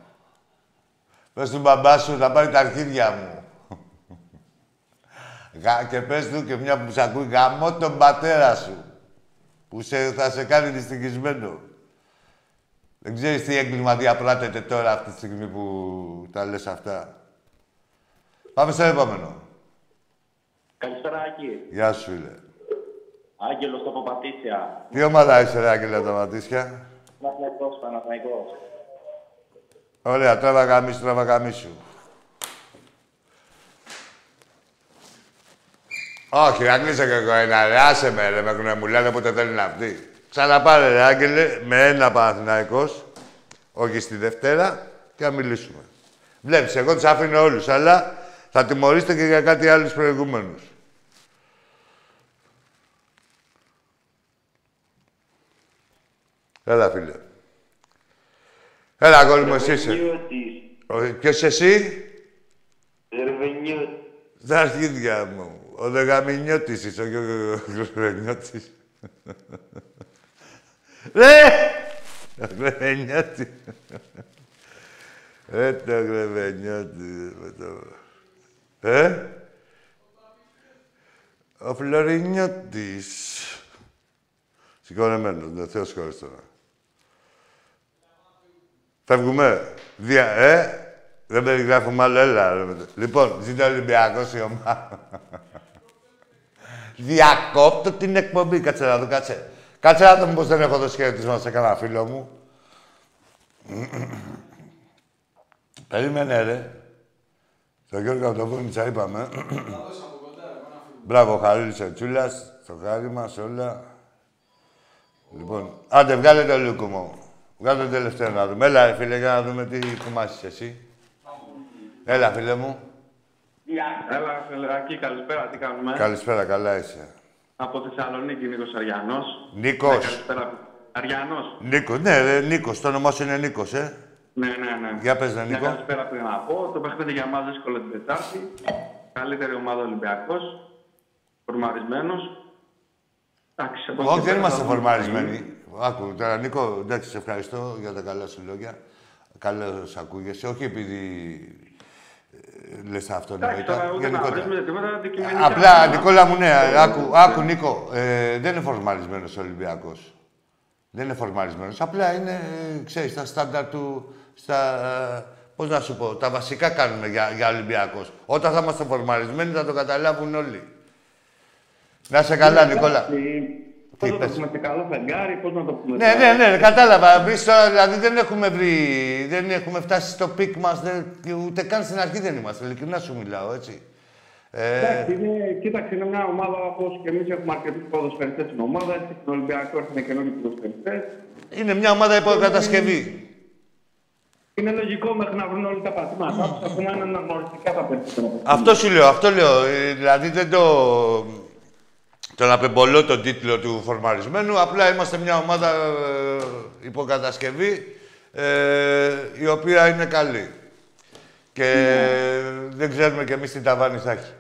Πες του μπαμπά σου να πάρει τα αρχίδια μου. Γα- και πες του και μια που σ' ακούει, γαμώ τον πατέρα σου. Που σε, θα σε κάνει δυστυχισμένο. Δεν ξέρεις τι έγκλημα διαπράτεται τώρα αυτή τη στιγμή που τα λες αυτά. Πάμε στο επόμενο. Καλησπέρα, Άκη. Γεια σου, φίλε. Άγγελος από Πατήσια. Τι ομάδα είσαι, ρε Άγγελε, τα ματήσια. Παναθηναϊκός, Παναθηναϊκός. Ωραία, τράβα γαμίσου, τράβα γαμίσου. Όχι, να κλείσω και εγώ ένα, ρε. Άσε με, ρε, με κουνέ, μου λένε πότε θέλει να αυτή. Ξαναπάρε, ρε, Άγγελε, με ένα Παναθηναϊκός, όχι στη Δευτέρα, και να μιλήσουμε. Βλέπεις, εγώ τους αφήνω όλους, αλλά θα τιμωρήσετε και για κάτι άλλους προηγούμενους. Έλα, φίλε. Έλα, αγόρι μου, εσύ είσαι. Ρεβενιώτης. Ο- Ποιος εσύ; Ρεβενιώτης. Τα αρχίδια μου. Ο Δεγαμινιώτης είσαι, όχι ο Γρεβενιώτης. Ρε! Ο Γρεβενιώτης. Ε, το Γρεβενιώτη. με το- Ε; Ο Φλωρινιώτης. Συγχωρεμένος, δεν θέλω συγχωρείς τώρα. Φεύγουμε. Δια, ε, δεν περιγράφουμε άλλο, έλα. ρε, μετά. Λοιπόν, ζήτω ο Ολυμπιακός η ομάδα. Διακόπτω την εκπομπή. Κάτσε να δω, κάτσε. Κάτσε να δω μήπως δεν έχω δώσει χαιρετισμό σε κανένα φίλο μου. Περίμενε, ρε. Το Γιώργο από το Βούνιτσα είπαμε. Μπράβο, ο Χαρίλης ο Τσούλας, το χάρη μας, όλα. Λοιπόν, άντε, βγάλε το λούκο μου. Βγάλε το τελευταίο να δούμε. Έλα, ρε, φίλε, για να δούμε τι κουμάσεις εσύ. Έλα, φίλε μου. Έλα, Φελεράκη, καλησπέρα, τι κάνουμε; Καλησπέρα, καλά είσαι. Από Θεσσαλονίκη, Νίκος Αριανός. Νίκος. Ναι, καλησπέρα. Αριανός. Νίκος, ναι, ρε, Νίκος. Το όνομά σου είναι Νίκος, ε. Ναι, ναι, ναι. Για πες, ρε, Μια Νίκο. καλησπέρα πριν να πω. Το παιχνίδι για μας δύσκολο την Τετάρτη. Καλύτερη ομάδα Ολυμπιακός. Φορμαρισμένος. Εντάξει, από εκεί Όχι, και δεν πέρα είμαστε θα δούμε. φορμαρισμένοι. Άκου, τώρα, Νίκο, εντάξει, σε ευχαριστώ για τα καλά σου λόγια. Καλώς ακούγεσαι. Όχι επειδή ε, λες αυτό Εντάξει, τώρα νοητά. ούτε να Γενικότερα. βρίσουμε τίποτα αντικειμενικά. Απλά, Νικόλα μου, ναι, άκου, άκου Νίκο, ε, δεν είναι φορμαρισμένος ο Ολυμπιακός. Δεν είναι φορμαρισμένος. Απλά είναι, ε, ξέρεις, στα στάνταρ του, στα, ε, Πώς να σου πω, τα βασικά κάνουμε για, για Ολυμπιακός. Όταν θα είμαστε φορμαρισμένοι θα το καταλάβουν όλοι. Να σε καλά, Νικόλα. Πώς να το πες; πούμε σε καλό φεγγάρι, πώς να το πούμε. Ναι, ναι, ναι, κατάλαβα. Εμείς τώρα δηλαδή δεν έχουμε βρει, δεν έχουμε φτάσει στο peak μας, δεν, ούτε καν στην αρχή δεν είμαστε. Ειλικρινά σου μιλάω, έτσι. Ε, Εντάξει, είναι, κοίταξε, είναι μια ομάδα όπως και εμείς έχουμε αρκετούς ποδοσφαιριστές στην ομάδα. Έτσι, στην Ολυμπιακό έρθουν καινούργιοι ποδοσφαιριστές. είναι μια ομάδα υποκατασκευή. Είναι λογικό μέχρι να βρουν όλοι τα πατήματα. του, Ακόμα είναι αναγνωριστικά τα περισσότερα. Αυτό σου λέω, αυτό λέω. Ε, Δηλαδή δεν το... Τον απεμπολώ τον τίτλο του φορμαρισμένου. Απλά είμαστε μια ομάδα ε, υποκατασκευή ε, η οποία είναι καλή. Και δεν ξέρουμε κι εμείς τι ταβάνι θα έχει.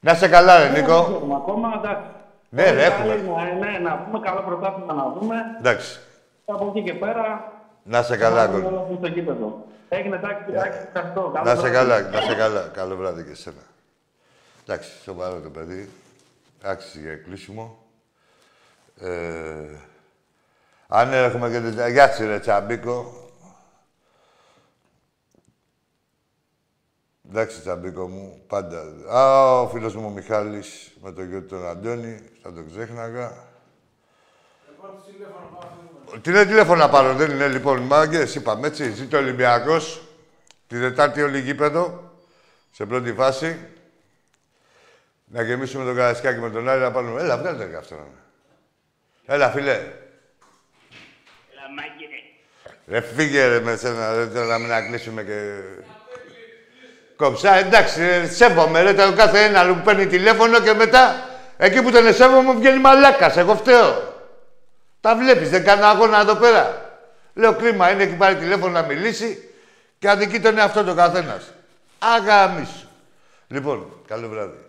Να σε καλά, ρε Νίκο. Έχουμε ακόμα, εντάξει. Ναι, ρε, Όλοι έχουμε. άλλοι, Ναι, ναι, να πούμε καλό πρωτάθλημα να δούμε. Εντάξει. Από εκεί και πέρα. Να σε καλά, να δούμε Κόλλη. όλα αυτά στο γήπεδο. Έγινε τάκι, τάκι, ευχαριστώ. Καλό Να σε βράδυ. καλά, να σε καλά. Καλό βράδυ και εσένα. Εντάξει, σοβαρό το παιδί. Άξιζε για κλείσιμο. Ε, αν έχουμε και την... Γεια σου, ρε Τσαμπίκο. Εντάξει, Τσαμπίκο μου, πάντα. Α, ο φίλος μου ο Μιχάλης με το γιο του τον Αντώνη, θα τον ξέχναγα. Τι είναι τηλέφωνο να πάρω, δεν είναι λοιπόν μάγκες, είπαμε έτσι. Ζήτω ο Ολυμπιακός, τη Δετάρτη όλη γήπεδο, σε πρώτη φάση. Να γεμίσουμε τον Καρασκάκη με τον Άρη να πάρουμε. Έλα, βγάλτε και αυτό. να είναι. Έλα, φίλε. Έλα, μάγκε. Ρε, φύγε ρε με σένα, δεν θέλω να μην να κλείσουμε και... Κόψα, εντάξει, ρε, σέβομαι, ρε, το κάθε ένα που παίρνει τηλέφωνο και μετά, εκεί που τον σέβομαι βγαίνει μαλάκας, εγώ φταίω. Τα βλέπεις, δεν κάνω αγώνα εδώ πέρα. Λέω κρίμα, είναι εκεί πάρει τηλέφωνο να μιλήσει και αδικεί τον εαυτό του καθένας. Αγαμίσου. Λοιπόν, καλό βράδυ.